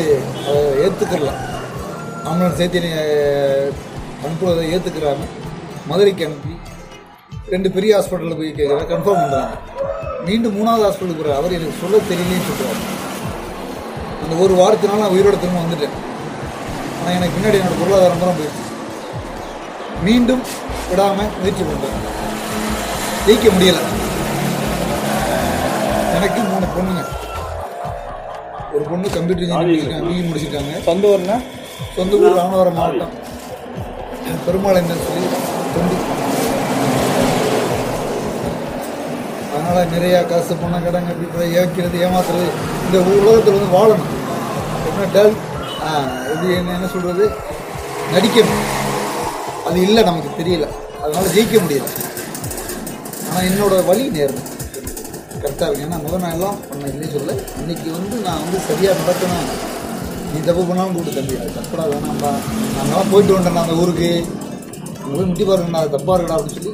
ஏற்றுக்கல ஆம்புலன்ஸ் சேர்த்து என்னை அனுப்புவதை ஏற்றுக்கிறாங்க மதுரைக்கு அனுப்பி. ரெண்டு பெரிய ஹாஸ்பிட்டலில் போய் கேட்குறேன் கன்ஃபார்ம் பண்ணுறாங்க மீண்டும் மூணாவது ஹாஸ்பிட்டலுக்கு போகிறார் அவர் எனக்கு சொல்ல தெரியலேன்னு சொல்கிறார் அந்த ஒரு வாரத்தினால நான் உயிரோட திரும்ப வந்துட்டேன். ஆனால் எனக்கு பின்னாடி என்னோட பொருளாதாரம் பூரா போயிடுச்சு. மீண்டும் விடாமல் முயற்சி பண்ணுறேன். ஜெயிக்க முடியலை. எனக்கு மூணு பொண்ணுங்க. ஒரு பொண்ணு கம்ப்யூட்டர் இன்ஜினியரிங் பிஇ முடிச்சிருக்காங்க சொந்த ஊர்னா? சொந்த ஊர் ராமநாதபுரம் மாவட்டம். பெருமாள் சொல்லி தொண்டி அதனால் நிறையா காசு பணம் கடங்க இப்படி ஏற்கிறது ஏமாத்துறது இந்த உலகத்தில் வந்து வாழணும். என்ன டல்? இது என்ன என்ன சொல்கிறது நடிக்கணும். அது இல்லை நமக்கு தெரியல. அதனால் ஜெயிக்க முடியல. ஆனால் என்னோட வழி நேர்மை. கரெக்டாக இருக்கு. ஏன்னா முதல் நான் எல்லாம் பண்ண இல்லையே சொல்ல இன்னைக்கு வந்து நான் வந்து சரியாக நடக்கணும். நீ தப்பு பண்ணாலும் கூப்பிட்டு தம்பி. அது தப்புடா வேணாம்பா நாங்களாம் போயிட்டு வந்துட்டேன் அந்த ஊருக்கு. அங்கே போய் முட்டி பாருங்கண்ணா அது தப்பாக இருக்கடா அப்படின்னு சொல்லி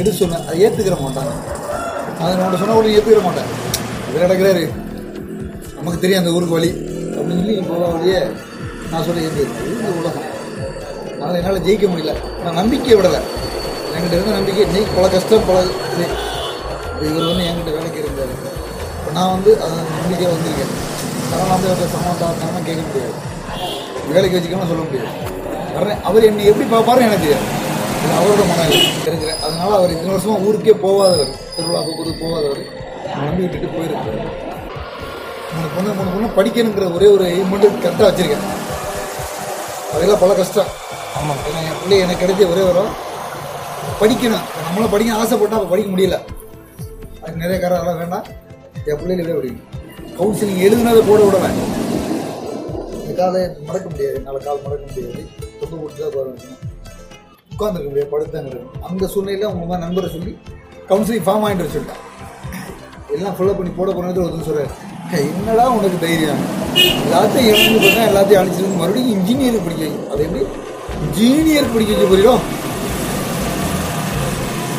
எடுத்து சொன்னேன் அதை ஏற்றுக்கிற மாட்டாங்க. அதை நான் சொன்ன உடனே ஏற்றுக்கிற மாட்டேன். இவர் நடக்கிறாரு நமக்கு தெரியும் அந்த ஊருக்கு வழி. அப்படின்னு சொல்லி இப்போ வழியே நான் சொல்லி ஏற்றிருக்கேன் இது உலகம். அதனால் என்னால் ஜெயிக்க முடியல. நான் நம்பிக்கை விடலை. என்கிட்ட இருந்த நம்பிக்கை இன்னைக்கு பல கஷ்டம் பல இது. இவர் வந்து என்கிட்ட வேலைக்கு இருந்தார். இப்போ நான் வந்து அதை நம்பிக்கை வந்திருக்கேன். அதனால் வந்து அவர்கிட்ட சமாதானம் கேட்க முடியாது. வேலைக்கு வச்சுக்கணும்னு சொல்ல முடியாது. வர்றேன். அவர் என்னை எப்படி பார்ப்பாருன்னு எனக்கு தெரியாது. இது அவரோட மனம் இருக்கிறேன் அதனால அவர் இத்தனை வருஷமா ஊருக்கே போகாதவர். திருவிழா போக்குவரத்து போகாதவர். நம்பி விட்டுட்டு போயிருக்காரு. மூணு பொண்ணு மூணு பொண்ணு படிக்கணுங்கிற ஒரே ஒரு எய்ம் மட்டும் கரெக்டாக வச்சிருக்கேன் அதெல்லாம் பல கஷ்டம். ஆமாம் ஏன்னா என் பிள்ளை எனக்கு கிடைச்ச ஒரே வரும். படிக்கணும். நம்மளும் படிக்க ஆசைப்பட்டா அப்போ படிக்க முடியல. அதுக்கு நிறைய காரணம் அதெல்லாம் வேண்டாம். என் பிள்ளைகள் படிக்கணும் கவுன்சிலிங் எழுதுனதை போட விடுவேன் இந்த காலை மடக்க முடியாது. என்னால் கால் மடக்க முடியாது. தொங்க பிடிச்சி தான் உட்காந்துருக்கணும் உட்காந்துருக்க முடியாது படுத்தாங்க அந்த சூழ்நிலையில் அவங்க மாதிரி நண்பரை சொல்லி கவுன்சிலிங் ஃபார்ம் ஆகிட்டு வர எல்லாம் ஃபாலோ பண்ணி போட போனது ஒருத்தர் சொல்கிறார் என்னடா உனக்கு தைரியம்? எல்லாத்தையும் எழுந்து பார்த்தா எல்லாத்தையும் அழிச்சிருந்து மறுபடியும் இன்ஜினியர் படிக்க வை. அது எப்படி? இன்ஜினியர் படிக்க வச்சு புரியும்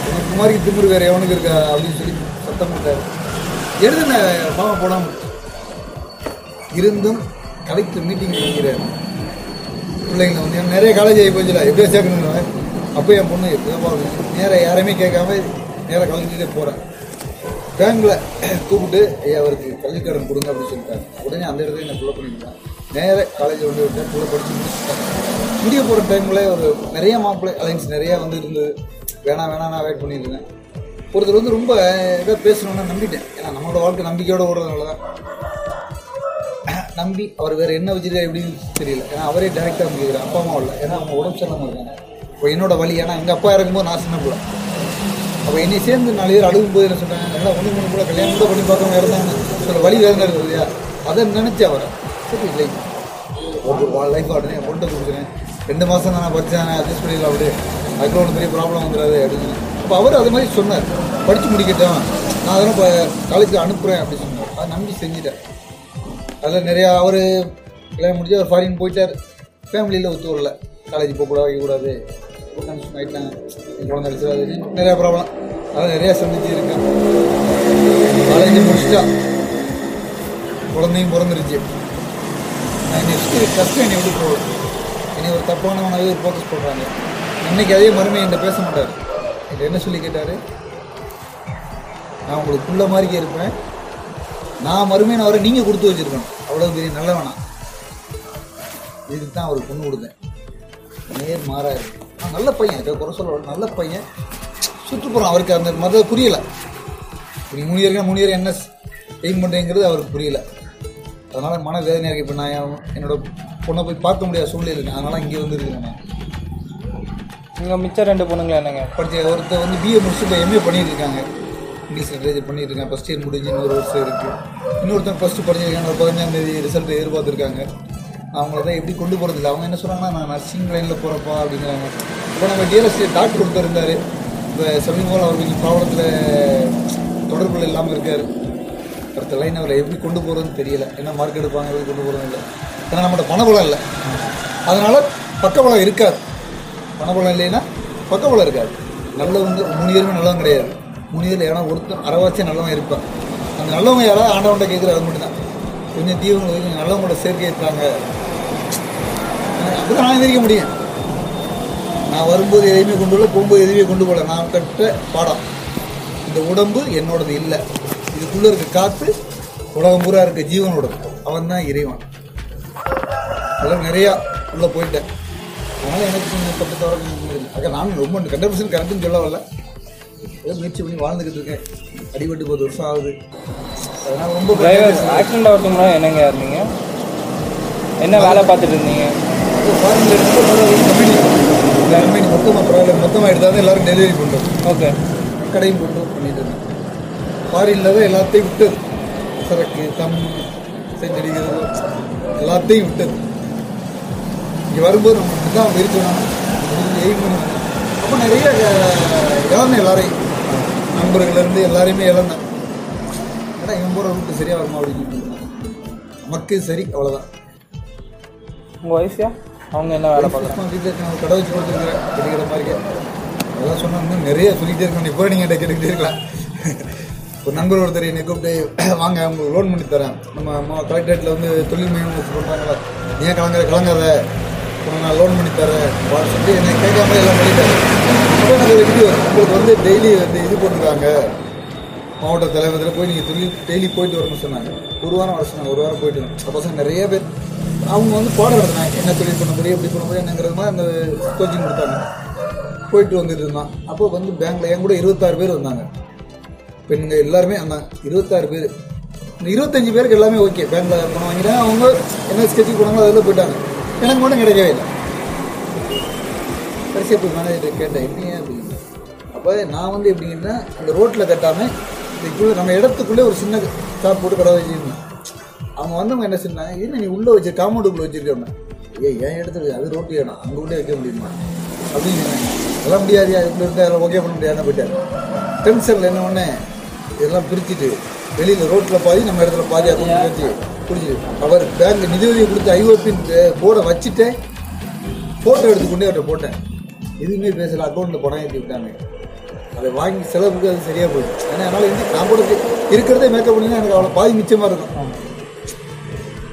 எனக்கு மாதிரி திமுரு வேறு எவனுக்கு இருக்கா? அப்படின்னு சொல்லி சத்தம் போட்டார். எழுதுன ஃபார்ம் போடாமல் இருந்தும் கலெக்டர் மீட்டிங் வைக்கிறார் பிள்ளைங்களை வந்து நிறைய காலேஜ் ஆகி போச்சுல எப்படியா சேர்க்கணும் அப்போ என் பொண்ணு எப்படியா நேராக யாரையுமே கேட்காம நேராக கலந்துட்டே போகிறேன் பேங்கில் கூப்பிட்டு ஐயா அவருக்கு கடன் கொடுங்க அப்படின்னு சொல்லிட்டாங்க உடனே அந்த இடத்துல என்ன ஃபுல்லாக பண்ணிருந்தேன் நேராக காலேஜ் வந்து விட்டேன் ஃபுல்லாக படித்து முடிச்சுட்டேன் முடிய போகிற டைமில் ஒரு நிறைய மாப்பிள்ளை அலைன்ஸ் நிறையா வந்து இருந்தது வேணாம் வேணாம் நான் வெயிட் பண்ணியிருந்தேன் ஒருத்தர் வந்து ரொம்ப இதாக பேசணும்னு நம்பிட்டேன். ஏன்னா நம்மளோட வாழ்க்கை நம்பிக்கையோடு ஓடுறதுனால தான். நம்பி அவர் வேறு என்ன வச்சுருக்கா எப்படின்னு தெரியல. ஏன்னா அவரே டேரெக்டாக முடிக்கிறார் அப்பா அம்மா இல்லை. ஏன்னா அவங்க உடம்பு சரியில்லாமல் இருக்காங்க. இப்போ என்னோட வழி ஏன்னா எங்கள் அப்பா இறக்கும்போது நான் சின்ன பிள்ளை. அப்போ என்னை சேர்ந்து நாலு பேர் அழுகும்போது என்ன சொன்னாங்க நல்லா ஒன்று மூணு கூட கல்யாணம் கூட பண்ணி பார்க்க இருந்தாங்க சில வழி வேதனை இருக்குது இல்லையா? அதை நினச்சி அவரை. சரி இல்லை. ஒரு லைஃப் உடனே பொண்ணை கொடுக்குறேன் ரெண்டு மாதம் நான் படித்தேன் அட்ஜஸ்ட் பண்ணிடலாம் அப்படி அதுக்குள்ள ஒன்று பெரிய ப்ராப்ளம் வந்துடாது அப்படின்னு. அப்போ அவர் அது மாதிரி சொன்னார். படித்து முடிக்கட்டும். நான் அதெல்லாம் இப்போ காலேஜுக்கு அனுப்புகிறேன் அப்படின்னு சொன்னார். அதை நம்பி செஞ்சுட்டேன் அதில் நிறையா அவர் கல்யாணம் முடிச்சு அவர் ஃபாரின் போயிட்டார். ஃபேமிலியில் ஒத்து வரல காலேஜ் போகக்கூடாது வைக்கக்கூடாது. கன்ஃபியூஷன் என் குழந்தை நிறையா ப்ராப்ளம். அதெல்லாம் நிறையா சந்திச்சு இருக்கேன். காலேஜ் முடிச்சிட்டா குழந்தையும் பிறந்துருச்சு. நான் நெக்ஸ்ட்டு கஷ்டம் என்னை எப்படி போகலாம் என்னை ஒரு தப்பானவனாகவே ஒரு ஃபோக்கஸ் பண்ணுறாங்க இன்னைக்கு அதே மறுமை என்கிட்ட பேச மாட்டார். என்கிட்ட என்ன சொல்லி கேட்டார்? நான் உங்களுக்கு புள்ள மாதிரிக்கே இருப்பேன். நான் மறுமையான அவரை நீங்கள் கொடுத்து வச்சிருக்கணும். அவ்வளோ பெரிய நல்லவனா. இதுக்கு தான் அவருக்கு பொண்ணு கொடுத்தேன். நேர் மாறாக இருக்கு. நல்ல பையன் குறை சொல்ல நல்ல பையன். சுற்றுப்புறம் அவருக்கு அந்த மத புரியல. இப்ப நீ மூணு இயருக்கு மூணு இயர் என்ன எய்ம் பண்ணுறேங்கிறது அவருக்கு புரியல. அதனால மன வேதனையாக இப்போ நான் என் என்னோட பொண்ணை போய் பார்க்க முடியாத சூழ்நிலை அதனால இங்கே வந்து இருக்கிறேன் நான். உங்கள் மிச்சம் ரெண்டு பொண்ணுங்களா என்னங்க? படித்த ஒருத்தர் வந்து பிஏ முடிச்சு இப்போ எம்ஏ பண்ணிட்டு இருக்காங்க. இங்கிலீஷ் லிட்ரேச்சர் பண்ணிட்டு இருக்காங்க. ஃபஸ்ட் இயர் முடிஞ்சு இன்னொரு வருஷம் இருக்குது இன்னொருத்தன் ஃபஸ்ட்டு படிச்சிருக்காங்க. ஒரு பதினஞ்சாம் தேதி ரிசல்ட் எதிர்பார்த்துருக்காங்க. அவங்கள தான் எப்படி கொண்டு போகிறது இல்லை அவங்க என்ன சொல்கிறாங்கன்னா நான் நர்சிங் லைனில் போகிறப்பா அப்படிங்கிறாங்க. இப்போ நம்ம டிஎல்எஸ்டி டாக்டர் ஒருத்தர் இருந்தார். இப்போ சமீபம் அவர் கொஞ்சம் ப்ராப்ளத்தில் தொடர்புகள் இல்லாமல் இருக்கார். அடுத்த லைன் அவரை எப்படி கொண்டு போகிறதுன்னு தெரியல. என்ன மார்க் எடுப்பாங்க எப்படி கொண்டு போகிறது இல்லை ஏன்னா நம்மகிட்ட பணபலம் இல்லை. அதனால் பக்கபலம் இருக்காது. பணபலம் இல்லைன்னா பக்கபலம் இருக்காது. நல்லவங்க மூணு பேருமே நல்லவங்க கிடையாது. மூணு பேர் ஏன்னா ஒருத்தன் அறவாச்சும் நல்லவன் இருப்பான் அந்த நல்லவங்க யாராவது ஆண்டவன்கிட்ட கேட்குறது அது மட்டும்தான். கொஞ்சம் தீவங்க நல்லவங்களோட சேர்க்கை இருக்காங்க அப்படி நான் எதிர்க்க முடியும். நான் வரும்போது எதையுமே கொண்டு வரல போகும்போது எதையுமே கொண்டு போகல. நான் கட்ட பாடம். இந்த உடம்பு என்னோடது இல்லை. இதுக்குள்ளே இருக்க காற்று உலகம் பூரா இருக்க ஜீவனோடது. அவன் தான் இறைவன். அதெல்லாம் நிறையா உள்ளே போயிட்டேன். அதனால் எனக்கு கொஞ்சம் தவிர அக்கா நான் ரொம்ப ஹண்ட்ரட் பர்சன்ட் கரெக்டுன்னு சொல்ல வரல. ஏதோ முயற்சி பண்ணி வாழ்ந்துக்கிட்டு இருக்கேன். அடிபட்டு பத்து வருஷம் ஆகுது. அதனால ரொம்ப ஆக்சிடென்ட் ஆகிறதுக்கு என்னங்க இருந்தீங்க என்ன வேலை பார்த்துட்டு இருந்தீங்க? ஃபாரின்ல இருந்து கம்பெனி கம்பெனி மொத்தமாக ப்ராப்ளம் மொத்தமாக எடுத்தால் தான் எல்லாரும் டெலிவரி பண்ணுறோம் ஓகே கடையும் போட்டு பண்ணிட்டு இருந்தேன் ஃபாரினில் தான் எல்லாத்தையும் விட்டது. சரக்கு தம் செஞ்சடிக்கிறது எல்லாத்தையும் விட்டது. இங்கே வரும்போது நம்ம தான் இருக்கணும் எய்ம் பண்ணி. அப்போ நிறைய இழந்தேன் எல்லாரையும். நண்பர்கள்லேருந்து எல்லாரையுமே இழந்தேன் ஏன்னா இவன் போகிற ரூட்டு சரியாக வருமா அப்படின்னு நமக்கு சரி அவ்வளோதான் உங்கள் ஒய்ஃபியா அவங்க என்ன வேலை பார்க்குறாங்க? வீட்டில் கடை வச்சு கொடுத்துருக்குறேன் கிடைக்கிற மாதிரி. அதெல்லாம் சொன்னா இன்னும் நிறைய சொல்லிக்கிட்டே இருக்கணும். இப்போ நீங்கள் கேட்டுக்கிட்டே இருக்கலாம். <laughs> ஒரு நண்பர் ஒருத்தர் என்னை கூப்பிட்டு <clears throat> வாங்க உங்களுக்கு லோன் பண்ணி தரேன். நம்ம அம்மா கலெக்டரேட்டில் வந்து தொழில் மையம் பண்ணுறாங்களா ஏன் கலங்குற கலங்காத? நான் லோன் பண்ணி தரேன். அப்படின்னு சொல்லி என்னை கேட்காம எல்லாம் பண்ணிட்டாரு. உங்களுக்கு வந்து டெய்லி வந்து இது போட்டிருக்காங்க. மாவட்ட தலைவரத்தில் போய் நீங்கள் தொழில் டெய்லி போயிட்டு வரணும்னு சொன்னாங்க. ஒரு வாரம் வர சொன்னாங்க ஒரு வாரம் போயிட்டு வரணும். சப்போஸ் பசங்க நிறைய பேர் அவங்க வந்து பாடம் நடத்தினாங்க. என்ன தொழில் பண்ண முடியும் எப்படி பண்ண முடியும் என்னங்கிறது மாதிரி அந்த கோச்சிங் கொடுத்தாங்க. போயிட்டு வந்துட்டு இருந்தான். அப்போ வந்து பேங்க்ல என் கூட இருபத்தாறு பேர் வந்தாங்க பெண்கள் எல்லாருமே அந்த இருபத்தாறு பேர் இந்த இருபத்தஞ்சு பேருக்கு எல்லாமே ஓகே பேங்க்ல பணம் வாங்கிட்டேன் அவங்க என்ன ஸ்கெட்சுக்கு போனாங்களோ அதில் போயிட்டாங்க. எனக்கு மட்டும் கிடைக்கவே இல்லை. கடைசியாக போய் மேனேஜர் கேட்டேன் எப்படிங்க? அப்படின்னு. அப்போ நான் வந்து எப்படிங்கன்னா அந்த ரோட்டில் கட்டாமல் இதுக்குள்ளே நம்ம இடத்துக்குள்ளே ஒரு சின்ன ஷாப் போட்டு கடை வச்சுருந்தேன் அவங்க வந்தவங்க என்ன சொன்னாங்க என்ன நீ உள்ளே வச்சு காம்பவுண்டுக்குள்ளே வச்சிருக்கேன் ஏய் என் இடத்துல அது ரோட்டு வேணும் அங்கே உள்ளே வைக்க முடியுமா? அப்படின்னு எல்லாம் முடியாது இப்படி இருந்தால் எல்லாம் ஓகே பண்ண முடியாது போயிட்டார். டென்ஷனில் என்ன ஒன்று இதெல்லாம் பிரிச்சுட்டு வெளியில் ரோட்டில் பாதி நம்ம இடத்துல பாதி அதை வச்சு பிடிச்சிட்டு அவர் பேங்க் நிதியுதவி கொடுத்து ஐஓபின் போர்டை வச்சுட்டு ஃபோட்டோ எடுத்து கொண்டு அவர்கிட்ட போட்டேன். எதுவுமே பேசல அக்கௌண்ட்டில் பணம் ஏற்றி விட்டாங்க அதை வாங்கி செலவுக்கு அது சரியாக போயிடும் ஏன்னா அதனால் வந்து நான் கூட இருக்கிறதே மேக்கப் பண்ணிங்கன்னா எனக்கு அவ்வளோ பாதி மிச்சமாக இருக்கும்.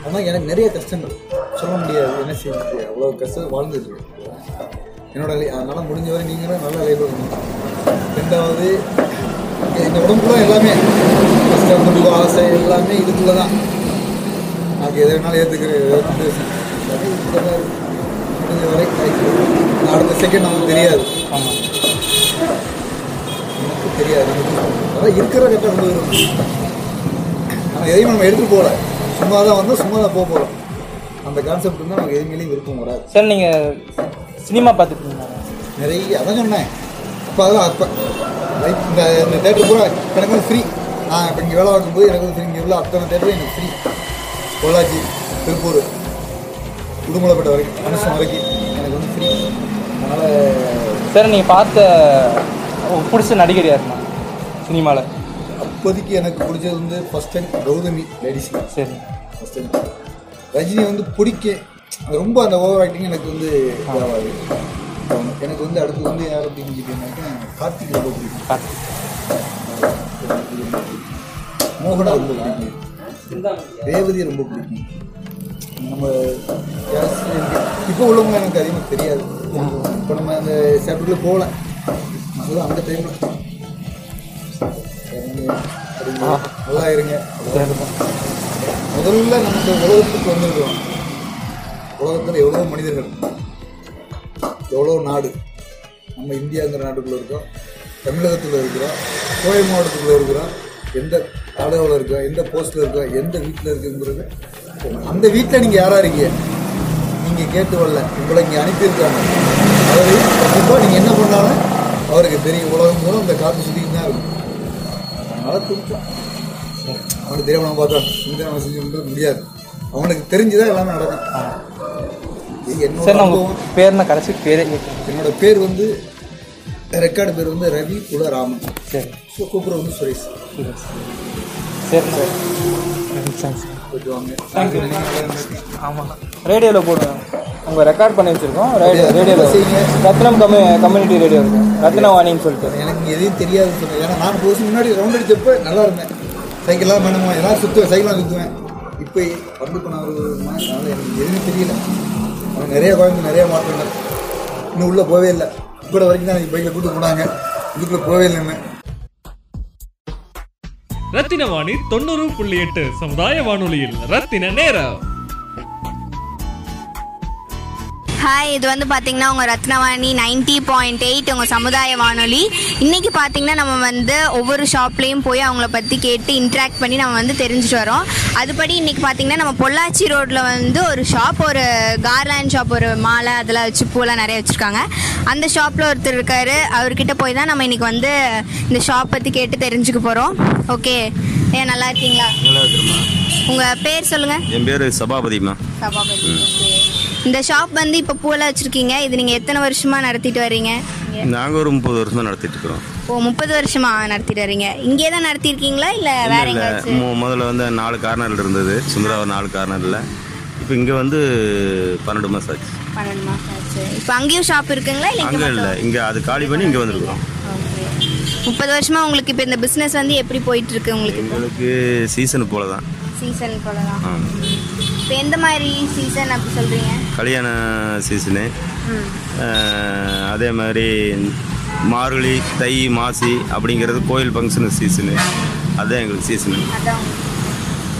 ஆனால் எனக்கு நிறைய கஷ்டங்கள். சொல்ல முடியாது என்ன செய்ய முடியாது. அவ்வளோ கஷ்டம் வாழ்ந்துட்டு என்னோட அதனால் முடிஞ்ச வரை நீங்களும் நல்ல லைஃப் ரெண்டாவது இந்த உடம்புல எல்லாமே கஷ்டம் துன்பம் ஆசை எல்லாமே இதுக்குள்ள தான் நான் எதை வேணாலும் ஏற்றுக்கிறேன் முடிஞ்ச வரை அடுத்த செகண்ட் நமக்கு தெரியாது. ஆமாம் தெரியாது. அதான் இருக்கிற ரொம்ப விரும்பும் ஆனால் எதையும் நம்ம எடுத்து போகல. சும்மா தான் வந்தோம் சும்மா தான் போக போகிறோம் அந்த கான்செப்ட் வந்து நமக்கு எதுவுமே விருப்பம் வராது. சார் நீங்கள் சினிமா பார்த்துட்டு நிறைய அதான் சொன்னேன். அப்போ அதெல்லாம் அப்போ லைஃப் இந்த இந்த தேட்டர் பூரா எனக்கு வந்து ஃப்ரீ நான் இப்போ இங்கே வேலை பார்க்கும்போது எனக்கு வந்து ஃப்ரீ இங்கே உள்ள அத்தனை தேட்டரும் எனக்கு ஃப்ரீ பொள்ளாச்சி திருப்பூர் உடுமலைப்பேட்டை வரைக்கும் மனுஷன் வரைக்கும் எனக்கு வந்து ஃப்ரீ அதனால் சார் நீங்கள் பார்த்த உங்களுக்கு பிடிச்ச நடிகர் யாருண்ணா சினிமாவில் அப்போதைக்கு எனக்கு பிடிச்சது வந்து ஃபஸ்ட் டைம் கௌதமி லேடிஸ் சரி. ஃபஸ்ட் டைம் ரஜினி வந்து பிடிக்க. ரொம்ப அந்த ஓவர் ஆக்டிங் எனக்கு வந்து இதாகாது எனக்கு வந்து அடுத்து வந்து யார் அப்படின்னு கேட்டீங்கன்னாக்கா கார்த்திக் ரொம்ப பிடிக்கும். மோகனா ரொம்ப பிடிக்கும். ரேவதி ரொம்ப பிடிக்கும். நம்ம இப்போ உள்ளவங்க எனக்கு அதிகமாக தெரியாது. இப்போ நம்ம அந்த சேப்டருக்குள்ளே போகல. அதுதான் அந்த டைமில் நல்லா இருங்க. முதல்ல நம்ம உலகத்துக்கு வந்திருக்கிறோம். உலகத்தில் எவ்வளோ மனிதர்கள். எவ்வளோ நாடு. நம்ம இந்தியாங்கிற நாட்டுக்குள்ளே இருக்கோம். தமிழகத்தில் இருக்கிறோம். கோவை மாவட்டத்துக்குள்ளே இருக்கிறோம். எந்த ஆலோவில் இருக்கோம் எந்த போஸ்ட்டில் இருக்கோம் எந்த வீட்டில் இருக்குங்கிறது அந்த வீட்டில் நீங்கள் யாராக இருக்கீங்க? நீங்கள் கேட்டு வரல. உங்களை இங்கே அனுப்பியிருக்காங்க. அதாவது கண்டிப்பாக நீங்கள் என்ன பண்ணாலும் அவருக்கு தெரியும். உலகம் மூலம் இந்த காற்று சுற்றிக்கிட்டு தான் இருக்கும். அதனால் துடிச்சோம் அவனுக்கு தெரியாம நம்ம பார்த்தோம் இந்த நம்ம செஞ்சு முடியாது. அவனுக்கு தெரிஞ்சுதான் எல்லாமே நடக்கும். என்னோட பேர்னா கடைசி பேரே என்னோட பேர் வந்து ரெக்கார்டு பேர் வந்து ரவி குலராமன். சரி. ஸோ கூப்பிட வந்து சுரேஷ். சரி சார். தேங்க்யூ. ஆமாம் ரேடியோவில் போடுவேன் உங்கள் ரெக்கார்ட் பண்ணி வச்சுருக்கோம். ரேடியோ? ரேடியோவில் செய்யுங்க. ரத்னம் கம்யூ கம்யூனிட்டி ரேடியோ இருக்கு. ரத்னவாணின்னு சொல்லிட்டு. எனக்கு எதையும் தெரியாது சொன்னேன் ஏன்னா நான் போச்சு முன்னாடி ரவுண்ட் அடிச்சப்ப நல்லா இருந்தேன். சைக்கிள்லாம் வேணுமா எல்லாம் சுற்றுவேன் சைக்கிளாக சுற்றுவேன் இப்போ வந்து நான் ஒரு அதனால எனக்கு எதுவுமே தெரியல. அவன் நிறைய குழந்தை நிறைய மாற்றங்கள் இன்னும் உள்ளே போவே இல்லை. இப்போ வரைக்கும் தான் பைக்கில் கூட்டு போனாங்க. இதுக்குள்ளே போவே இல்லைன்னு ரத்தின வாணி தொண்ணூறு புள்ளி எட்டு சமுதாய வானொலியில் ரத்தின நேரம். ஹாய் இது வந்து பார்த்தீங்கன்னா உங்கள் ரத்னவாணி நைன்டி பாயிண்ட் எயிட் உங்கள் சமுதாய வானொலி. இன்றைக்கி பார்த்தீங்கன்னா நம்ம வந்து ஒவ்வொரு ஷாப்லேயும் போய் அவங்கள பற்றி கேட்டு இன்ட்ராக்ட் பண்ணி நம்ம வந்து தெரிஞ்சுட்டு வரோம். அதுபடி இன்றைக்கி பார்த்தீங்கன்னா நம்ம பொள்ளாச்சி ரோட்டில் வந்து ஒரு ஷாப் ஒரு கார்லாண்ட் ஷாப் ஒரு மாலை அதெல்லாம் வச்சு பூலாம் நிறைய வச்சுருக்காங்க. அந்த ஷாப்பில் ஒருத்தர் இருக்காரு. அவர்கிட்ட போய் தான் நம்ம இன்றைக்கி வந்து இந்த ஷாப் பற்றி கேட்டு தெரிஞ்சுக்க போகிறோம் ஓகே ஏன் நல்லா இருக்கீங்களா? நல்லா உங்கள் பேர் சொல்லுங்கள் என் பேர் சபாபதிம்மா சபாபதி. ஓகே இந்த ஷாப் வந்து இப்போ பூவெல்லாம் வச்சுருக்கீங்க. இது நீங்கள் எத்தனை வருஷமாக நடத்திட்டு வர்றீங்க? இங்க? நாங்கள் ஒரு முப்பது வருஷமா நடத்திட்டு இருக்கிறோம். ஓ முப்பது வருஷமா நடத்திட்டு வர்றீங்க. இங்கே தான் நடத்திருக்கீங்களா இல்லை வேற எங்கேயாச்சும் முதல்ல வந்து நாலு கார்னரில் இருந்தது. சுந்தராவர் நாலு கார்னரில் இப்போ இங்கே வந்து பன்னெண்டு மாதம் ஆச்சு. பன்னெண்டு மாதம் ஆச்சு. இப்போ அங்கேயும் ஷாப் இருக்குங்களா? இல்லை அங்கே இங்கே இல்லை இங்கே அது காலி பண்ணி இங்கே வந்திருக்கிறோம். முப்பது வருஷமா உங்களுக்கு இப்போ இந்த பிஸ்னஸ் வந்து எப்படி போயிட்டு இருக்கு உங்களுக்கு? இப்போ எங்களுக்கு சீசன் போல தான் சீசன் போல தான் இப்போ எந்த மாதிரி சீசன் அப்படி சொல்கிறீங்க கல்யாண சீசனு அதே மாதிரி மார்கழி தை மாசி அப்படிங்கிறது கோயில் ஃபங்க்ஷனு சீசனு அதுதான் எங்களுக்கு சீசனு அதான்.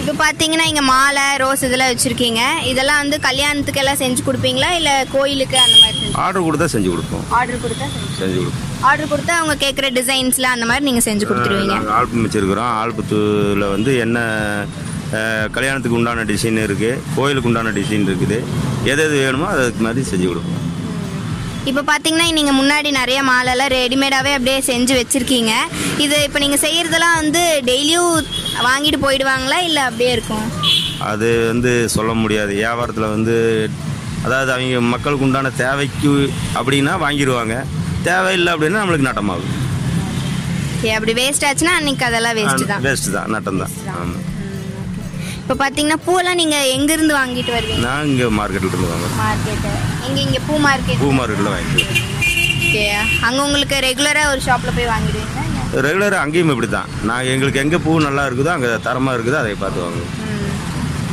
இப்போ பார்த்தீங்கன்னா இங்கே மாலை ரோஸ் இதெல்லாம் வச்சுருக்கீங்க. இதெல்லாம் வந்து கல்யாணத்துக்கு எல்லாம் செஞ்சு கொடுப்பீங்களா? இல்லை கோயிலுக்கு அந்த மாதிரி ஆர்டர் கொடுத்தா செஞ்சு கொடுப்போம். ஆர்டர் கொடுத்தா செஞ்சு கொடுப்போம். ஆர்டர் கொடுத்தா அவங்க கேட்குற டிசைன்ஸில் அந்த மாதிரி நீங்கள் செஞ்சு கொடுத்துருவீங்க. ஆல்பம் வச்சுருக்கிறோம். ஆல்பத்தில் வந்து என்ன கல்யாணத்துக்கு உண்டான டிசைன் இருக்குது கோயிலுக்கு உண்டான டிசைன் இருக்குது. எது எது வேணுமோ அதுக்கு மாதிரி செஞ்சு கொடுப்போம். இப்போ பார்த்தீங்கன்னா நீங்கள் முன்னாடி நிறைய மாலைலாம் ரெடிமேடாகவே அப்படியே செஞ்சு வச்சுருக்கீங்க. இது இப்போ நீங்கள் செய்கிறதெல்லாம் வந்து டெய்லியும் வாங்கிட்டு போயிடுவாங்களா? இல்லை அப்படியே இருக்கும்? அது வந்து சொல்ல முடியாது. வியாபாரத்தில் வந்து அதாவது அவங்க மக்களுக்கு உண்டான தேவைக்கு அப்படின்னா வாங்கிடுவாங்க. தேவையில்லை அப்படின்னா நம்மளுக்கு நட்டமாகும் சரி அப்படி வேஸ்ட் ஆச்சுன்னா அன்னைக்கு அதெல்லாம் வேஸ்ட்டு தான். வேஸ்ட்டு தான் நட்டம் தான். ஆமாம் இப்போ பார்த்தீங்கன்னா பூலாம் நீங்கள் எங்கேருந்து வாங்கிட்டு வருவீங்க? நான் இங்கே மார்க்கெட்டில் இருந்து வாங்குறேன். மார்க்கெட்டு இங்கே இங்கே பூ மார்க்கெட் பூ மார்க்கெட்டில் வாங்கிக்குவேன் ஓகே அங்கே உங்களுக்கு ரெகுலராக ஒரு ஷாப்பில் போய் வாங்கிடுவீங்களா? ரெகுலராக அங்கேயும் இப்படி தான் நாங்கள் எங்களுக்கு எங்கே பூ நல்லா இருக்குதோ அங்கே தரமாக இருக்குதோ அதை பார்த்து வாங்குவோம்.